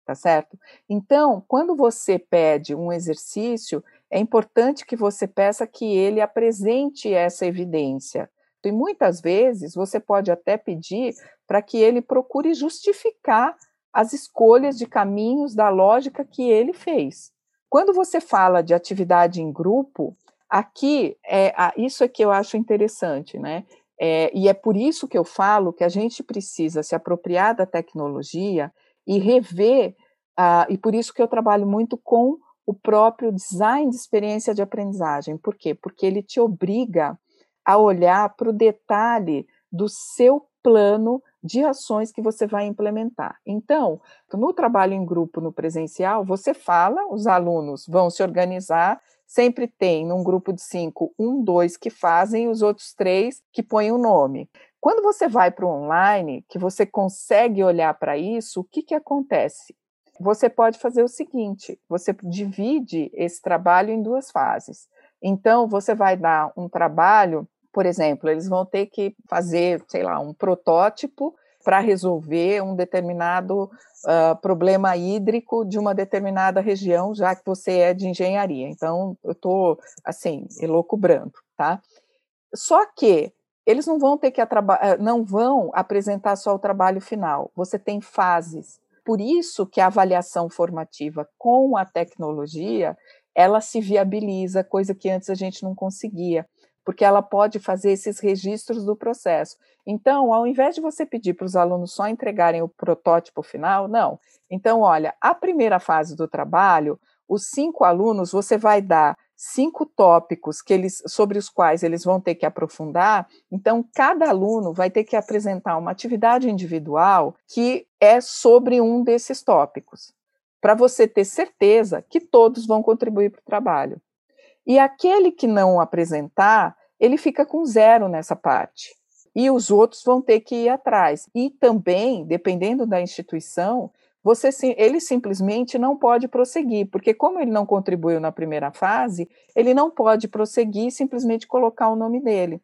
tá certo? Então, quando você pede um exercício, é importante que você peça que ele apresente essa evidência. E muitas vezes você pode até pedir para que ele procure justificar as escolhas de caminhos da lógica que ele fez. Quando você fala de atividade em grupo, aqui é isso é que eu acho interessante, né? É, e é por isso que eu falo que a gente precisa se apropriar da tecnologia e rever, uh, e por isso que eu trabalho muito com o próprio design de experiência de aprendizagem. Por quê? Porque ele te obriga a olhar para o detalhe do seu plano de ações que você vai implementar. Então, no trabalho em grupo no presencial, você fala, os alunos vão se organizar, sempre tem num grupo de cinco, um, dois que fazem, os outros três que põem o nome. Quando você vai para o online, que você consegue olhar para isso, o que, que acontece? Você pode fazer o seguinte: você divide esse trabalho em duas fases. Então, você vai dar um trabalho por exemplo, eles vão ter que fazer, sei lá, um protótipo para resolver um determinado uh, problema hídrico de uma determinada região, já que você é de engenharia. Então, eu estou, assim, elocubrando, tá? Só que eles não vão ter que eh, não vão apresentar só o trabalho final. Você tem fases. Por isso que a avaliação formativa com a tecnologia, ela se viabiliza, coisa que antes a gente não conseguia, porque ela pode fazer esses registros do processo. Então, ao invés de você pedir para os alunos só entregarem o protótipo final, não. Então, olha, a primeira fase do trabalho, os cinco alunos, você vai dar cinco tópicos que eles, sobre os quais eles vão ter que aprofundar. Então, cada aluno vai ter que apresentar uma atividade individual que é sobre um desses tópicos, para você ter certeza que todos vão contribuir para o trabalho. E aquele que não apresentar, ele fica com zero nessa parte. E os outros vão ter que ir atrás. E também, dependendo da instituição, você ele simplesmente não pode prosseguir, porque como ele não contribuiu na primeira fase, ele não pode prosseguir e simplesmente colocar o nome dele.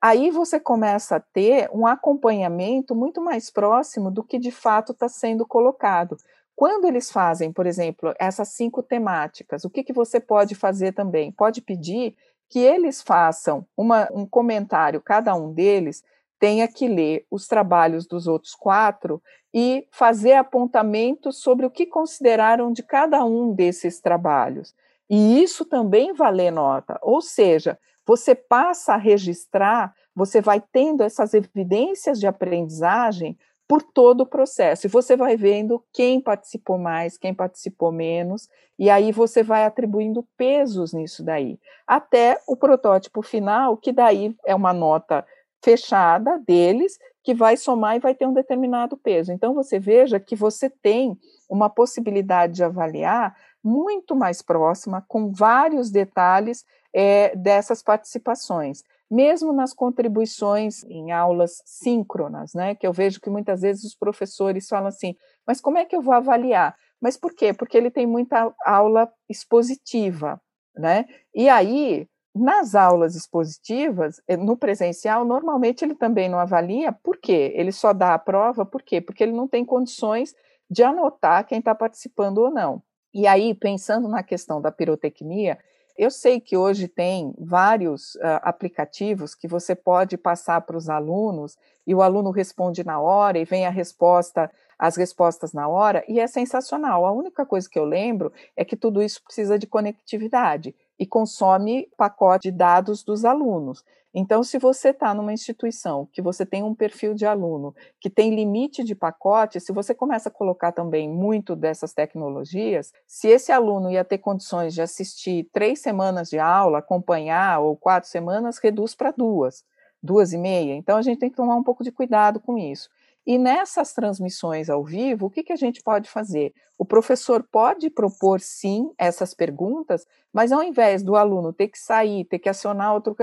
Aí você começa a ter um acompanhamento muito mais próximo do que de fato está sendo colocado. Quando eles fazem, por exemplo, essas cinco temáticas, o que, que você pode fazer também? Pode pedir que eles façam uma, um comentário, cada um deles, tenha que ler os trabalhos dos outros quatro e fazer apontamentos sobre o que consideraram de cada um desses trabalhos. E isso também vale nota, ou seja, você passa a registrar, você vai tendo essas evidências de aprendizagem por todo o processo, e você vai vendo quem participou mais, quem participou menos, e aí você vai atribuindo pesos nisso daí, até o protótipo final, que daí é uma nota fechada deles, que vai somar e vai ter um determinado peso. Então, você veja que você tem uma possibilidade de avaliar muito mais próxima, com vários detalhes é, dessas participações, mesmo nas contribuições em aulas síncronas, né? Que eu vejo que muitas vezes os professores falam assim, mas como é que eu vou avaliar? Mas por quê? Porque ele tem muita aula expositiva, né? E aí nas aulas expositivas, eh, no presencial, normalmente ele também não avalia, por quê? Ele só dá a prova, por quê? Porque ele não tem condições de anotar quem está participando ou não. E aí, pensando na questão da pirotecnia, eu sei que hoje tem vários uh, aplicativos que você pode passar para os alunos e o aluno responde na hora e vem a resposta, as respostas na hora, e é sensacional. A única coisa que eu lembro é que tudo isso precisa de conectividade e consome pacote de dados dos alunos. Então, se você está numa instituição que você tem um perfil de aluno que tem limite de pacote, se você começa a colocar também muito dessas tecnologias, se esse aluno ia ter condições de assistir três semanas de aula, acompanhar, ou quatro semanas, reduz para duas, duas e meia. Então, a gente tem que tomar um pouco de cuidado com isso. E nessas transmissões ao vivo, o que, que a gente pode fazer? O professor pode propor, sim, essas perguntas, mas ao invés do aluno ter que sair, ter que acionar outro,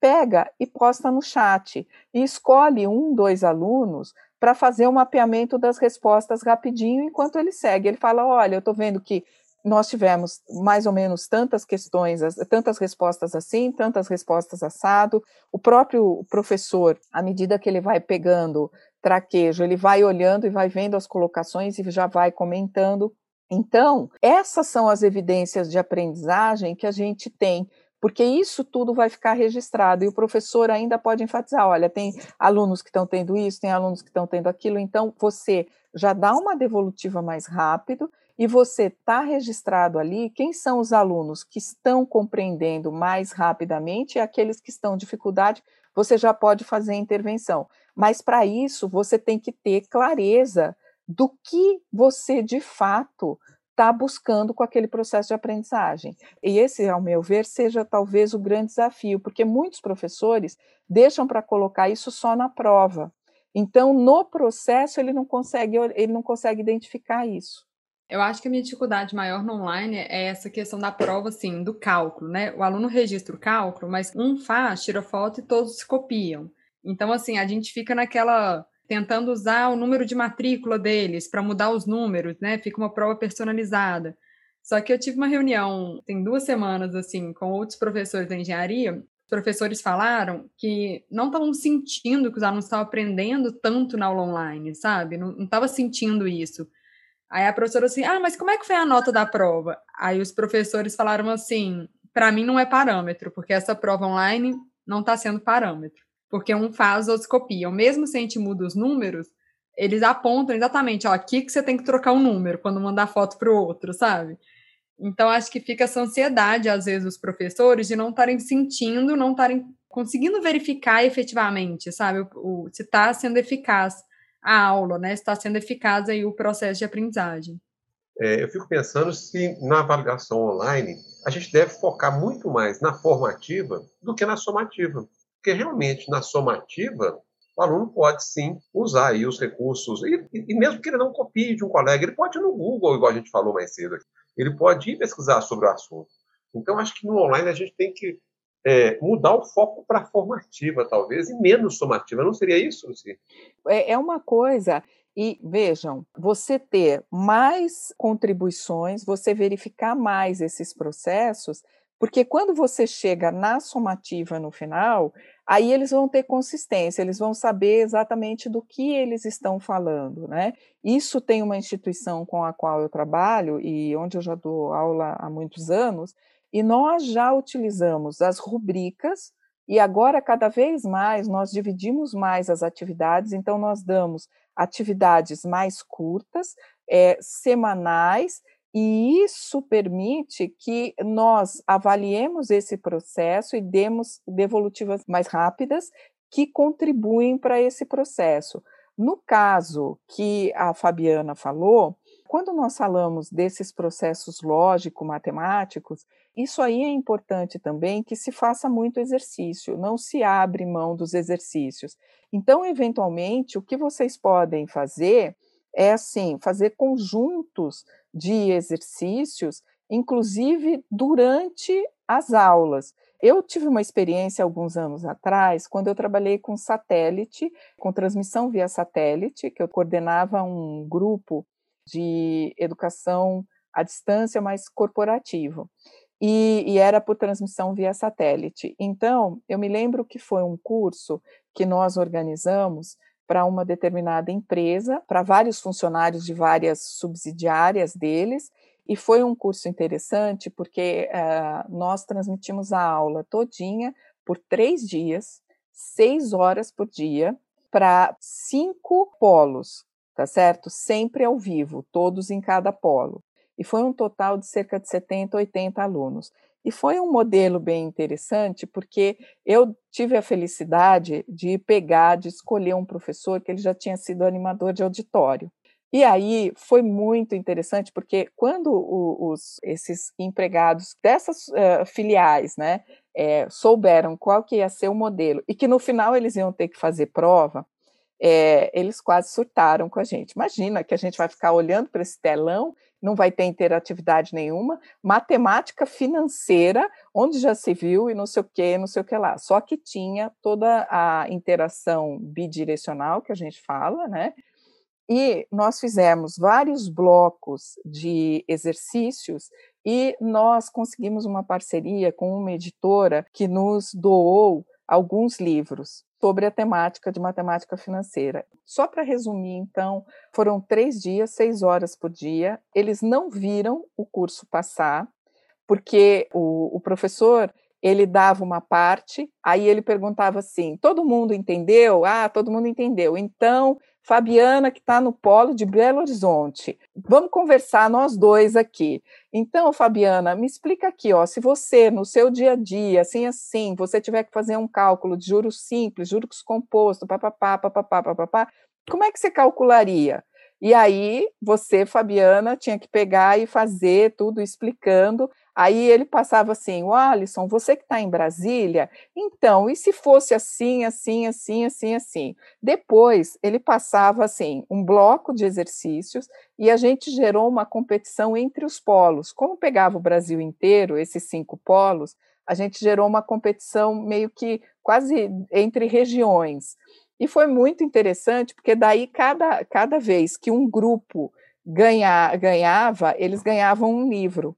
pega e posta no chat e escolhe um, dois alunos para fazer o mapeamento das respostas rapidinho enquanto ele segue. Ele fala: olha, eu estou vendo que nós tivemos mais ou menos tantas questões, tantas respostas assim, tantas respostas assado. O próprio professor, à medida que ele vai pegando traquejo, ele vai olhando e vai vendo as colocações e já vai comentando. Então, essas são as evidências de aprendizagem que a gente tem, porque isso tudo vai ficar registrado e o professor ainda pode enfatizar: olha, tem alunos que estão tendo isso, tem alunos que estão tendo aquilo, então você já dá uma devolutiva mais rápido e você está registrado ali quem são os alunos que estão compreendendo mais rapidamente e aqueles que estão em dificuldade, você já pode fazer intervenção. Mas para isso você tem que ter clareza do que você de fato está buscando com aquele processo de aprendizagem. E esse, ao meu ver, seja talvez o grande desafio, porque muitos professores deixam para colocar isso só na prova. Então, no processo, ele não consegue, ele não consegue identificar isso. Eu acho que a minha dificuldade maior no online é essa questão da prova, assim, do cálculo, né? O aluno registra o cálculo, mas um faz, tira foto e todos copiam. Então, assim, a gente fica naquela tentando usar o número de matrícula deles para mudar os números, né? Fica uma prova personalizada. Só que eu tive uma reunião tem duas semanas assim com outros professores da engenharia. Os professores falaram que não estavam sentindo que os alunos estavam aprendendo tanto na aula online, sabe? Não estava sentindo isso. Aí a professora assim, ah, mas como é que foi a nota da prova? Aí os professores falaram assim, para mim não é parâmetro, porque essa prova online não está sendo parâmetro. Porque um faz, outros copiam. Mesmo se a gente muda os números, eles apontam exatamente, ó, aqui que você tem que trocar um número quando mandar foto para o outro, sabe? Então, acho que fica essa ansiedade, às vezes, dos professores de não estarem sentindo, não estarem conseguindo verificar efetivamente, sabe, o, o se está sendo eficaz a aula, né? Se está sendo eficaz aí o processo de aprendizagem. É, eu fico pensando se na avaliação online a gente deve focar muito mais na formativa do que na somativa. Porque realmente na somativa o aluno pode sim usar aí os recursos, e, e, mesmo que ele não copie de um colega, ele pode ir no Google, igual a gente falou mais cedo aqui. Ele pode ir pesquisar sobre o assunto. Então, acho que no online a gente tem que é, mudar o foco para formativa, talvez, e menos somativa. Não seria isso, Luci? É, é uma coisa e vejam, você ter mais contribuições, você verificar mais esses processos, porque quando você chega na somativa no final, aí eles vão ter consistência, eles vão saber exatamente do que eles estão falando, né? Isso tem uma instituição com a qual eu trabalho e onde eu já dou aula há muitos anos, e nós já utilizamos as rubricas e agora cada vez mais nós dividimos mais as atividades, então nós damos atividades mais curtas, é, semanais e isso permite que nós avaliemos esse processo e demos devolutivas mais rápidas que contribuem para esse processo. No caso que a Fabiana falou, quando nós falamos desses processos lógico-matemáticos, isso aí é importante também que se faça muito exercício, não se abre mão dos exercícios. Então, eventualmente, o que vocês podem fazer é assim, fazer conjuntos de exercícios, inclusive durante as aulas. Eu tive uma experiência alguns anos atrás, quando eu trabalhei com satélite, com transmissão via satélite, que eu coordenava um grupo de educação à distância, mais corporativo. E, e, era por transmissão via satélite. Então, eu me lembro que foi um curso que nós organizamos para uma determinada empresa, para vários funcionários de várias subsidiárias deles, e foi um curso interessante porque uh, nós transmitimos a aula todinha por três dias, seis horas por dia, para cinco polos, tá certo? Sempre ao vivo, todos em cada polo. E foi um total de cerca de 70, 80 alunos. E foi um modelo bem interessante, porque eu tive a felicidade de pegar, de escolher um professor que ele já tinha sido animador de auditório. E aí foi muito interessante, porque quando os, esses empregados dessas uh, filiais né, é, souberam qual que ia ser o modelo e que no final eles iam ter que fazer prova, é, eles quase surtaram com a gente. Imagina que a gente vai ficar olhando para esse telão não vai ter interatividade nenhuma, matemática financeira, onde já se viu e não sei o que, não sei o que lá. Só que tinha toda a interação bidirecional que a gente fala, né? E nós fizemos vários blocos de exercícios e nós conseguimos uma parceria com uma editora que nos doou alguns livros sobre a temática de matemática financeira. Só para resumir, então, foram três dias, seis horas por dia. Eles não viram o curso passar, porque o, o professor ele dava uma parte, aí ele perguntava assim: todo mundo entendeu? Ah, todo mundo entendeu. Então, Fabiana, que está no polo de Belo Horizonte, vamos conversar nós dois aqui. Então, Fabiana, me explica aqui, ó, se você, no seu dia a dia, assim, assim, você tiver que fazer um cálculo de juros simples, juros compostos, papapá, papapá, papapá, como é que você calcularia? E aí, você, Fabiana, tinha que pegar e fazer tudo explicando. Aí ele passava assim: o Alisson, você que está em Brasília, então, e se fosse assim, assim, assim, assim, assim? Depois, ele passava assim: um bloco de exercícios e a gente gerou uma competição entre os polos. Como pegava o Brasil inteiro, esses cinco polos, a gente gerou uma competição meio que quase entre regiões. E foi muito interessante, porque daí cada, cada vez que um grupo ganha, ganhava, eles ganhavam um livro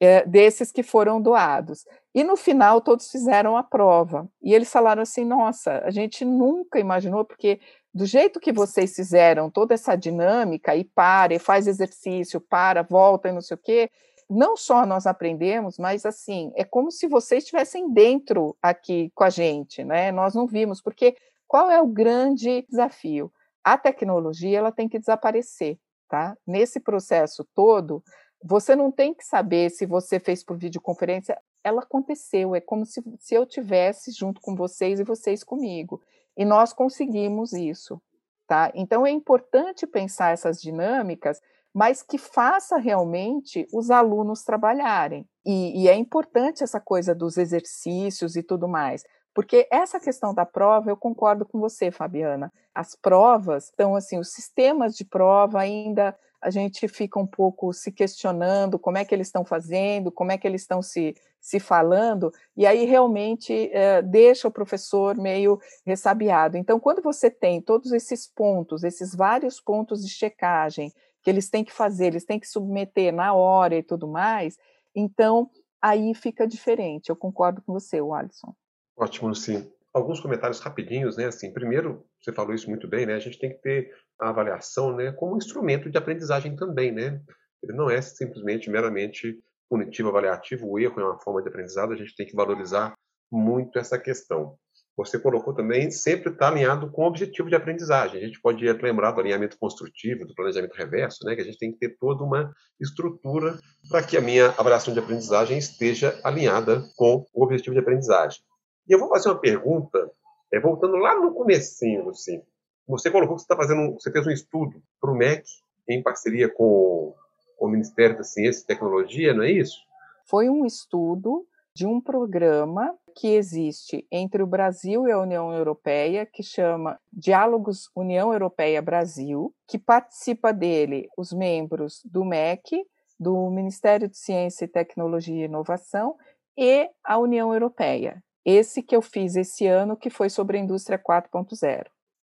é, desses que foram doados. E no final todos fizeram a prova. E eles falaram assim: nossa, a gente nunca imaginou, porque do jeito que vocês fizeram toda essa dinâmica, e para, e faz exercício, para, volta e não sei o quê, não só nós aprendemos, mas assim, é como se vocês estivessem dentro aqui com a gente, né? Nós não vimos, porque qual é o grande desafio? A tecnologia ela tem que desaparecer, tá? Nesse processo todo, você não tem que saber se você fez por videoconferência, ela aconteceu, é como se, se eu tivesse junto com vocês e vocês comigo. E nós conseguimos isso, tá? Então é importante pensar essas dinâmicas mas que faça realmente os alunos trabalharem. E, e, é importante essa coisa dos exercícios e tudo mais, porque essa questão da prova, eu concordo com você, Fabiana. As provas, então, assim, os sistemas de prova ainda a gente fica um pouco se questionando como é que eles estão fazendo, como é que eles estão se, se falando, e aí realmente é, deixa o professor meio ressabiado. Então, quando você tem todos esses pontos, esses vários pontos de checagem, que eles têm que fazer, eles têm que submeter na hora e tudo mais, então aí fica diferente. Eu concordo com você, Alisson. Ótimo, sim. Alguns comentários rapidinhos, né? Assim, primeiro, você falou isso muito bem, né? A gente tem que ter a avaliação, né, como um instrumento de aprendizagem também, né? Ele não é simplesmente meramente punitivo, avaliativo. O erro é uma forma de aprendizado. A gente tem que valorizar muito essa questão você colocou também, sempre está alinhado com o objetivo de aprendizagem. A gente pode lembrar do alinhamento construtivo, do planejamento reverso, né, que a gente tem que ter toda uma estrutura para que a minha avaliação de aprendizagem esteja alinhada com o objetivo de aprendizagem. E eu vou fazer uma pergunta, é, voltando lá no comecinho, Luci. Você colocou que você, tá fazendo, você fez um estudo para o MEC, em parceria com, com o Ministério da Ciência e Tecnologia, não é isso? Foi um estudo de um programa que existe entre o Brasil e a União Europeia, que chama Diálogos União Europeia-Brasil, que participa dele os membros do MEC, do Ministério de Ciência e Tecnologia e Inovação e a União Europeia. Esse que eu fiz esse ano, que foi sobre a indústria 4.0.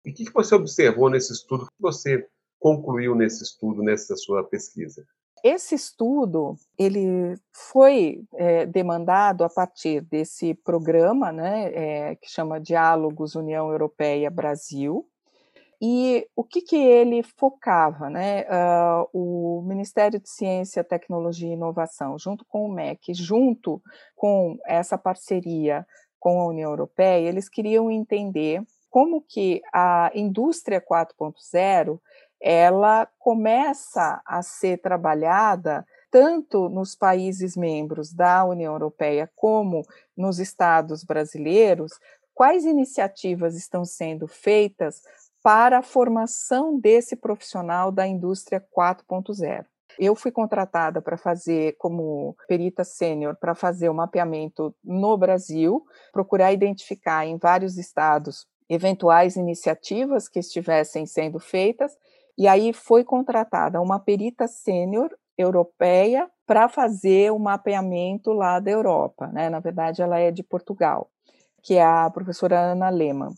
E o que você observou nesse estudo? O que você concluiu nesse estudo, nessa sua pesquisa? Esse estudo ele foi é, demandado a partir desse programa, né, é, que chama Diálogos União Europeia Brasil, e o que, que ele focava, né? Uh, o Ministério de Ciência, Tecnologia e Inovação, junto com o MEC, junto com essa parceria com a União Europeia, eles queriam entender como que a indústria 4.0 ela começa a ser trabalhada tanto nos países membros da União Europeia como nos estados brasileiros, quais iniciativas estão sendo feitas para a formação desse profissional da indústria 4.0. Eu fui contratada para fazer, como perita sênior, para fazer o mapeamento no Brasil, procurar identificar em vários estados eventuais iniciativas que estivessem sendo feitas e aí foi contratada uma perita sênior europeia para fazer o mapeamento lá da Europa, né? Na verdade, ela é de Portugal, que é a professora Ana Lehmann.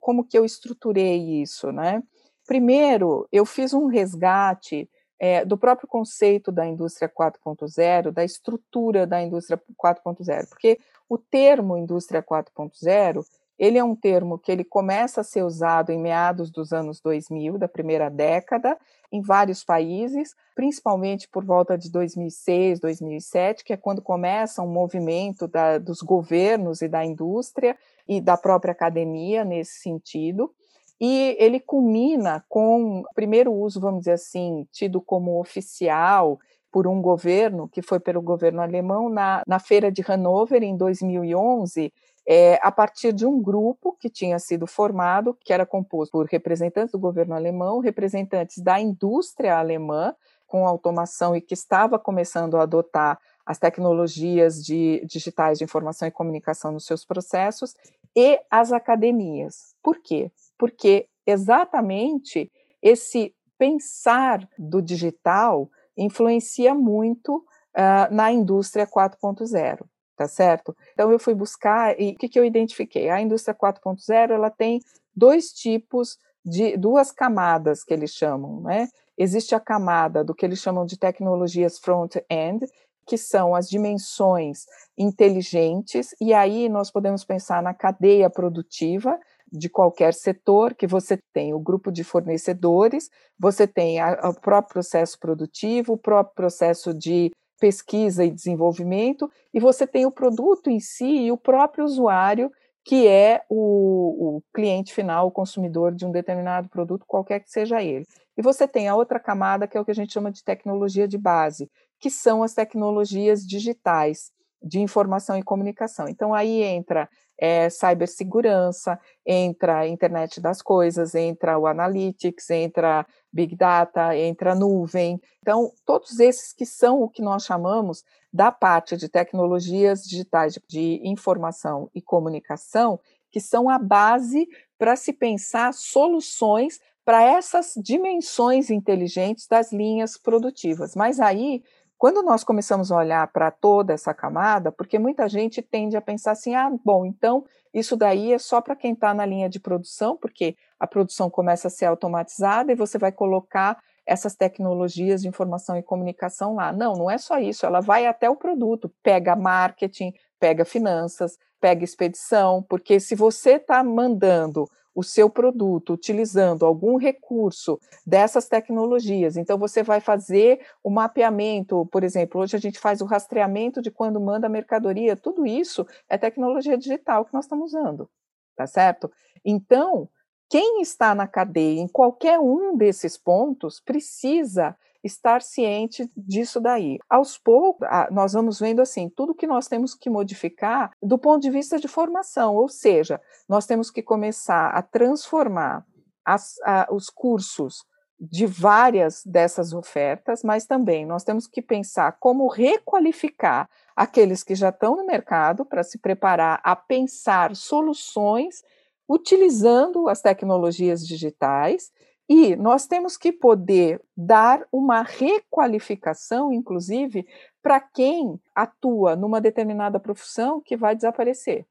Como que eu estruturei isso, né? Primeiro, eu fiz um resgate é, do próprio conceito da indústria 4.0, da estrutura da indústria 4.0, porque o termo indústria 4.0 ele é um termo que ele começa a ser usado em meados dos anos 2000, da primeira década, em vários países, principalmente por volta de 2006, 2007, que é quando começa um movimento da, dos governos e da indústria e da própria academia nesse sentido. E ele culmina com o primeiro uso, vamos dizer assim, tido como oficial por um governo, que foi pelo governo alemão, na, na Feira de Hanover, em 2011, é, a partir de um grupo que tinha sido formado, que era composto por representantes do governo alemão, representantes da indústria alemã, com automação e que estava começando a adotar as tecnologias de, digitais de informação e comunicação nos seus processos, e as academias. Por quê? Porque exatamente esse pensar do digital influencia muito uh, na indústria 4.0 tá certo? Então eu fui buscar e o que, que eu identifiquei? A indústria 4.0 ela tem dois tipos de duas camadas que eles chamam, né? Existe a camada do que eles chamam de tecnologias front-end, que são as dimensões inteligentes, e aí nós podemos pensar na cadeia produtiva de qualquer setor, que você tem o grupo de fornecedores, você tem a, o próprio processo produtivo, o próprio processo de pesquisa e desenvolvimento, e você tem o produto em si e o próprio usuário, que é o, o cliente final, o consumidor de um determinado produto, qualquer que seja ele. E você tem a outra camada, que é o que a gente chama de tecnologia de base, que são as tecnologias digitais de informação e comunicação. Então, aí entra é, cibersegurança, entra a internet das coisas, entra o analytics, entra big data, entra nuvem. Então, todos esses que são o que nós chamamos da parte de tecnologias digitais de informação e comunicação, que são a base para se pensar soluções para essas dimensões inteligentes das linhas produtivas. Mas aí quando nós começamos a olhar para toda essa camada, porque muita gente tende a pensar assim: ah, bom, então isso daí é só para quem está na linha de produção, porque a produção começa a ser automatizada e você vai colocar essas tecnologias de informação e comunicação lá. Não, não é só isso, ela vai até o produto, pega marketing, pega finanças, pega expedição, porque se você está mandando o seu produto utilizando algum recurso dessas tecnologias. Então, você vai fazer o mapeamento, por exemplo, hoje a gente faz o rastreamento de quando manda a mercadoria, tudo isso é tecnologia digital que nós estamos usando, tá certo? Então, quem está na cadeia em qualquer um desses pontos precisa estar ciente disso daí. Aos poucos, nós vamos vendo assim, tudo que nós temos que modificar do ponto de vista de formação, ou seja, nós temos que começar a transformar as, a, os cursos de várias dessas ofertas, mas também nós temos que pensar como requalificar aqueles que já estão no mercado para se preparar a pensar soluções utilizando as tecnologias digitais e nós temos que poder dar uma requalificação, inclusive, para quem atua numa determinada profissão que vai desaparecer,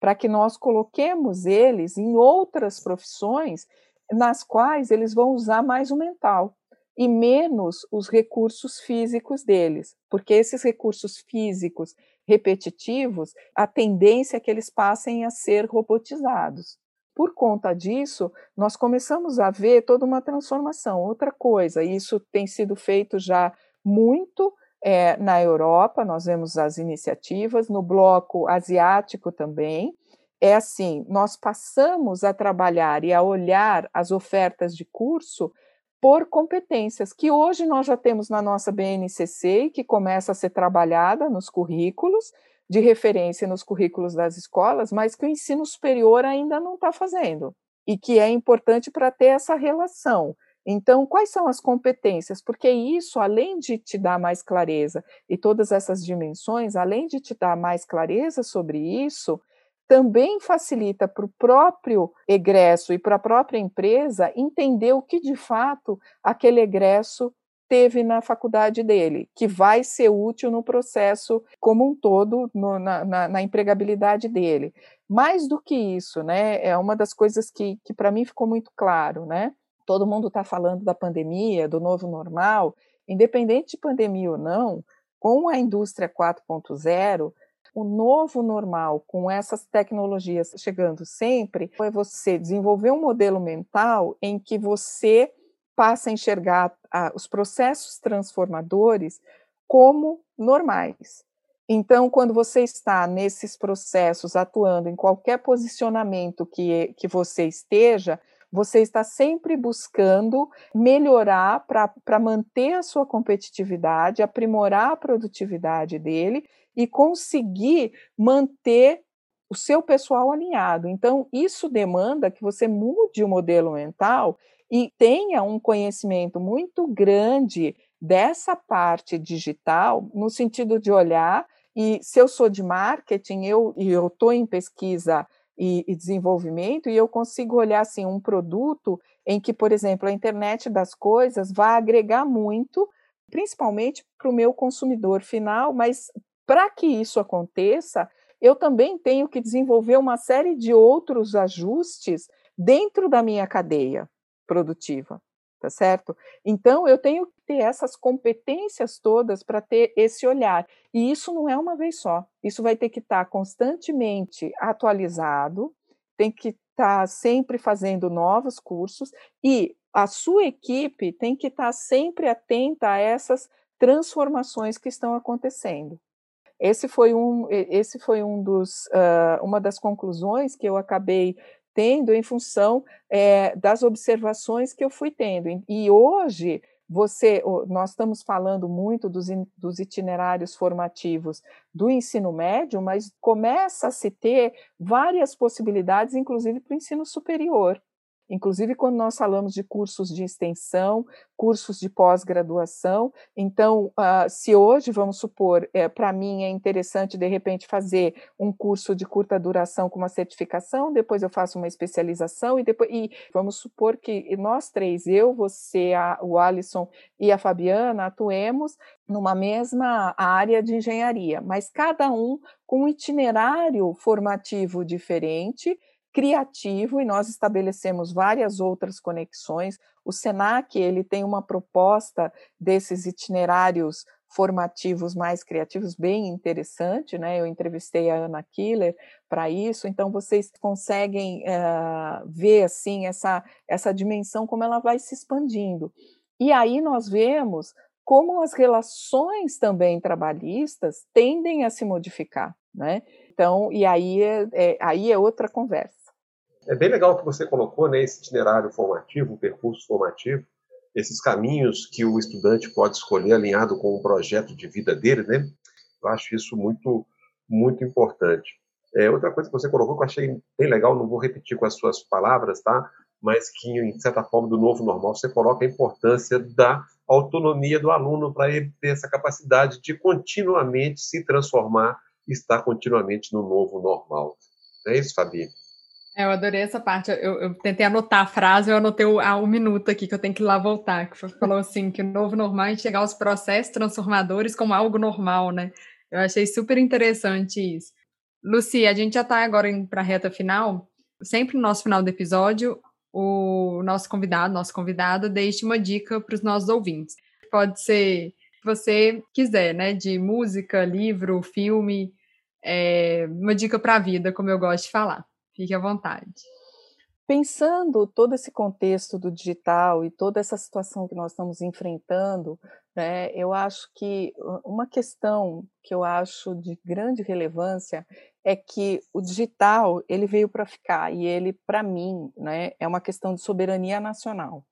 para que nós coloquemos eles em outras profissões nas quais eles vão usar mais o mental e menos os recursos físicos deles, porque esses recursos físicos repetitivos, a tendência é que eles passem a ser robotizados. Por conta disso, nós começamos a ver toda uma transformação. Outra coisa, isso tem sido feito já muito é, na Europa, nós vemos as iniciativas, no bloco asiático também. É assim: nós passamos a trabalhar e a olhar as ofertas de curso por competências que hoje nós já temos na nossa BNCC e que começa a ser trabalhada nos currículos de referência nos currículos das escolas, mas que o ensino superior ainda não está fazendo, e que é importante para ter essa relação. Então, quais são as competências? Porque isso, além de te dar mais clareza e todas essas dimensões, além de te dar mais clareza sobre isso, também facilita para o próprio egresso e para a própria empresa entender o que de fato aquele egresso teve na faculdade dele, que vai ser útil no processo como um todo, no, na, na, na, empregabilidade dele. Mais do que isso, né, é uma das coisas que, que para mim ficou muito claro, né? Todo mundo está falando da pandemia, do novo normal, independente de pandemia ou não, com a indústria 4.0, o novo normal, com essas tecnologias chegando sempre, é você desenvolver um modelo mental em que você passa a enxergar a, os processos transformadores como normais. Então, quando você está nesses processos atuando em qualquer posicionamento que, que você esteja, você está sempre buscando melhorar para manter a sua competitividade, aprimorar a produtividade dele e conseguir manter o seu pessoal alinhado. Então, isso demanda que você mude o modelo mental e tenha um conhecimento muito grande dessa parte digital, no sentido de olhar, e se eu sou de marketing, eu estou em pesquisa e, e, desenvolvimento, e eu consigo olhar assim, um produto em que, por exemplo, a internet das coisas vai agregar muito, principalmente para o meu consumidor final, mas para que isso aconteça, eu também tenho que desenvolver uma série de outros ajustes dentro da minha cadeia produtiva, tá certo? Então eu tenho que ter essas competências todas para ter esse olhar. E isso não é uma vez só. Isso vai ter que estar tá constantemente atualizado, tem que estar tá sempre fazendo novos cursos e a sua equipe tem que estar tá sempre atenta a essas transformações que estão acontecendo. Esse foi um, esse foi um dos, uh, uma das conclusões que eu acabei tendo em função é, das observações que eu fui tendo. E hoje você, nós estamos falando muito dos, dos itinerários formativos do ensino médio, mas começa a se ter várias possibilidades, inclusive para o ensino superior inclusive quando nós falamos de cursos de extensão, cursos de pós-graduação. Então, uh, se hoje, vamos supor, é, para mim é interessante de repente fazer um curso de curta duração com uma certificação, depois eu faço uma especialização e depois e vamos supor que nós três, eu, você, a, o Alisson e a Fabiana, atuemos numa mesma área de engenharia, mas cada um com um itinerário formativo diferente criativo e nós estabelecemos várias outras conexões. O Senac ele tem uma proposta desses itinerários formativos mais criativos bem interessante, né? Eu entrevistei a Ana Killer para isso, então vocês conseguem uh, ver assim essa essa dimensão como ela vai se expandindo. E aí nós vemos como as relações também trabalhistas tendem a se modificar, né? Então, e aí é, é aí é outra conversa. É bem legal que você colocou né, esse itinerário formativo, um percurso formativo, esses caminhos que o estudante pode escolher alinhado com o projeto de vida dele, né? Eu acho isso muito, muito importante. É, outra coisa que você colocou que eu achei bem legal, não vou repetir com as suas palavras, tá? Mas que, em certa forma, do novo normal, você coloca a importância da autonomia do aluno para ele ter essa capacidade de continuamente se transformar e estar continuamente no novo normal. Não é isso, Fabi? É, eu adorei essa parte. Eu, eu, tentei anotar a frase, eu anotei o, um minuto aqui que eu tenho que ir lá voltar. Que falou assim: que o novo normal é enxergar os processos transformadores como algo normal, né? Eu achei super interessante isso. Luci, a gente já está agora para a reta final. Sempre no nosso final do episódio, o nosso convidado, nosso convidado, deixa uma dica para os nossos ouvintes. Pode ser que você quiser, né? De música, livro, filme, é, uma dica para a vida, como eu gosto de falar. Fique à vontade. Pensando todo esse contexto do digital e toda essa situação que nós estamos enfrentando, né, eu acho que uma questão que eu acho de grande relevância é que o digital ele veio para ficar e ele, para mim, né, é uma questão de soberania nacional.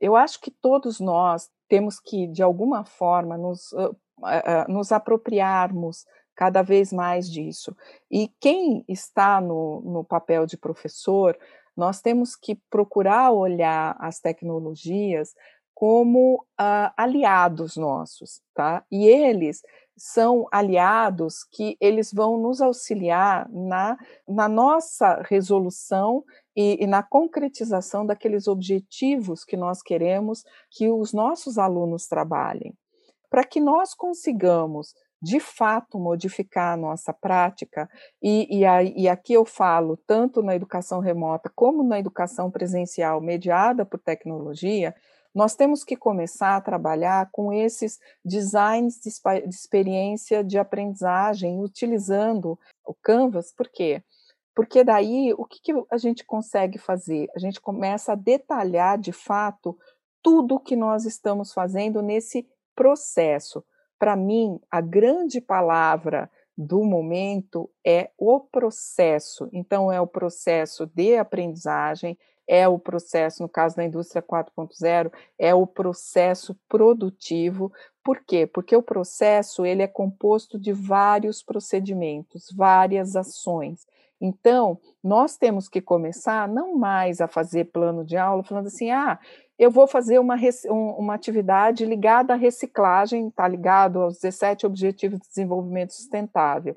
Eu acho que todos nós temos que, de alguma forma, nos, uh, uh, nos apropriarmos cada vez mais disso. E quem está no, no papel de professor, nós temos que procurar olhar as tecnologias como uh, aliados nossos, tá? E eles são aliados que eles vão nos auxiliar na, na nossa resolução e, e, na concretização daqueles objetivos que nós queremos que os nossos alunos trabalhem. Para que nós consigamos de fato modificar a nossa prática, e, e, e, aqui eu falo tanto na educação remota como na educação presencial mediada por tecnologia, nós temos que começar a trabalhar com esses designs de, de experiência de aprendizagem, utilizando o Canvas, por quê? Porque daí o que, que a gente consegue fazer? A gente começa a detalhar de fato tudo o que nós estamos fazendo nesse processo para mim, a grande palavra do momento é o processo. Então, é o processo de aprendizagem, é o processo, no caso da indústria 4.0, é o processo produtivo. Por quê? Porque o processo ele é composto de vários procedimentos, várias ações. Então, nós temos que começar não mais a fazer plano de aula falando assim: ah, eu vou fazer uma, uma atividade ligada à reciclagem, está ligado aos 17 Objetivos de Desenvolvimento Sustentável.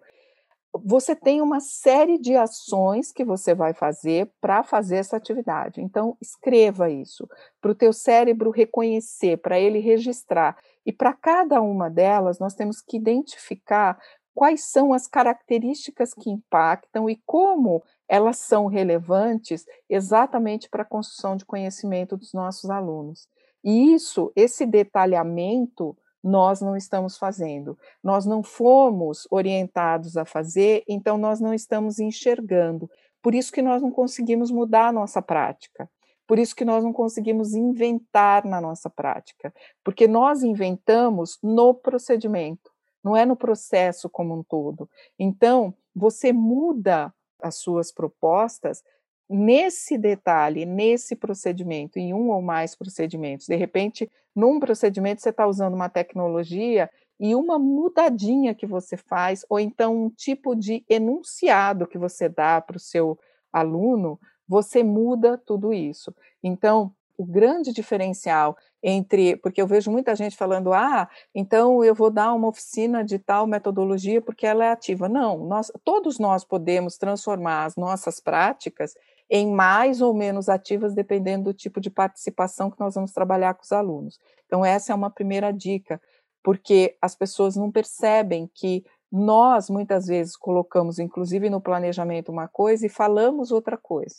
Você tem uma série de ações que você vai fazer para fazer essa atividade. Então, escreva isso para o teu cérebro reconhecer, para ele registrar. E para cada uma delas, nós temos que identificar quais são as características que impactam e como elas são relevantes exatamente para a construção de conhecimento dos nossos alunos. E isso, esse detalhamento, nós não estamos fazendo. Nós não fomos orientados a fazer, então nós não estamos enxergando. Por isso que nós não conseguimos mudar a nossa prática. Por isso que nós não conseguimos inventar na nossa prática, porque nós inventamos no procedimento, não é no processo como um todo. Então, você muda as suas propostas nesse detalhe, nesse procedimento, em um ou mais procedimentos. De repente, num procedimento, você está usando uma tecnologia e uma mudadinha que você faz, ou então um tipo de enunciado que você dá para o seu aluno, você muda tudo isso. Então, o grande diferencial entre, porque eu vejo muita gente falando, ah, então eu vou dar uma oficina de tal metodologia porque ela é ativa. Não, nós, todos nós podemos transformar as nossas práticas em mais ou menos ativas, dependendo do tipo de participação que nós vamos trabalhar com os alunos. Então, essa é uma primeira dica, porque as pessoas não percebem que nós, muitas vezes, colocamos, inclusive no planejamento, uma coisa e falamos outra coisa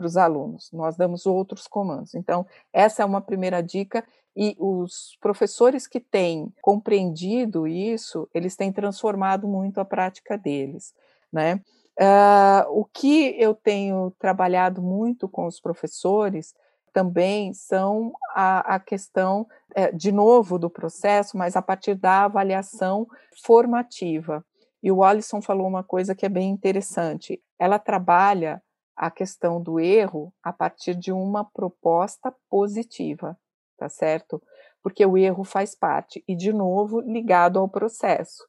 para os alunos, nós damos outros comandos. Então, essa é uma primeira dica, e os professores que têm compreendido isso, eles têm transformado muito a prática deles, né? Uh, o que eu tenho trabalhado muito com os professores também são a, a questão, é, de novo, do processo, mas a partir da avaliação formativa. E o Alisson falou uma coisa que é bem interessante. Ela trabalha a questão do erro a partir de uma proposta positiva, tá certo? Porque o erro faz parte, e de novo, ligado ao processo.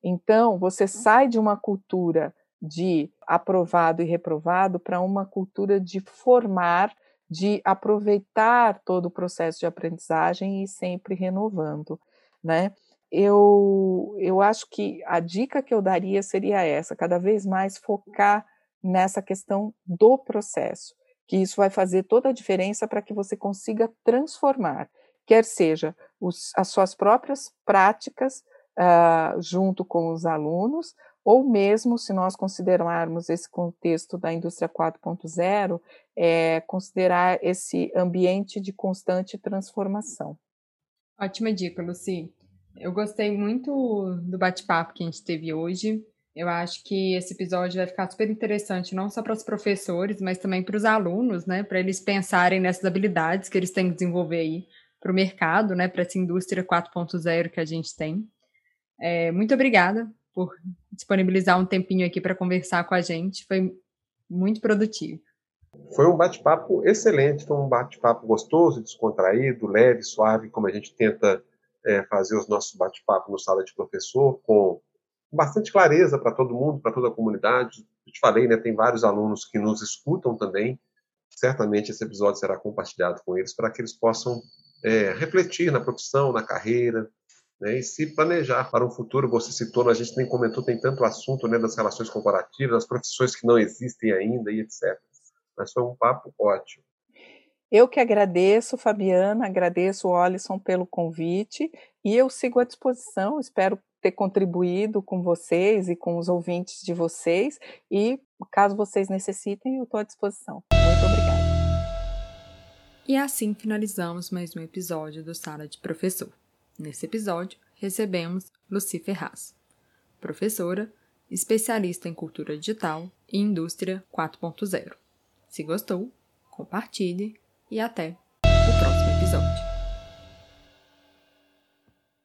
Então, você sai de uma cultura de aprovado e reprovado para uma cultura de formar, de aproveitar todo o processo de aprendizagem e sempre renovando, né? Eu, eu acho que a dica que eu daria seria essa: cada vez mais focar nessa questão do processo, que isso vai fazer toda a diferença para que você consiga transformar, quer seja os, as suas próprias práticas uh, junto com os alunos, ou mesmo se nós considerarmos esse contexto da indústria 4.0, é, considerar esse ambiente de constante transformação. Ótima dica, Luci. Eu gostei muito do bate-papo que a gente teve hoje. Eu acho que esse episódio vai ficar super interessante, não só para os professores, mas também para os alunos, né? Para eles pensarem nessas habilidades que eles têm que desenvolver aí para o mercado, né? Para essa indústria 4.0 que a gente tem. É, muito obrigada por disponibilizar um tempinho aqui para conversar com a gente. Foi muito produtivo. Foi um bate-papo excelente, foi um bate-papo gostoso, descontraído, leve, suave, como a gente tenta é, fazer os nossos bate-papos no sala de professor, com bastante clareza para todo mundo, para toda a comunidade. Eu te falei, né, tem vários alunos que nos escutam também. Certamente esse episódio será compartilhado com eles para que eles possam é, refletir na profissão, na carreira, né, e se planejar para um futuro. Você citou, a gente nem comentou, tem tanto assunto né, das relações corporativas, das profissões que não existem ainda e etc. Mas foi um papo ótimo. Eu que agradeço, Fabiana, agradeço o Alisson pelo convite e eu sigo à disposição, espero ter contribuído com vocês e com os ouvintes de vocês e caso vocês necessitem, eu estou à disposição. Muito obrigada. E assim finalizamos mais um episódio do Sala de Professor. Nesse episódio, recebemos Luci Ferraz, professora, especialista em cultura digital e indústria 4.0. Se gostou, compartilhe e até o próximo episódio.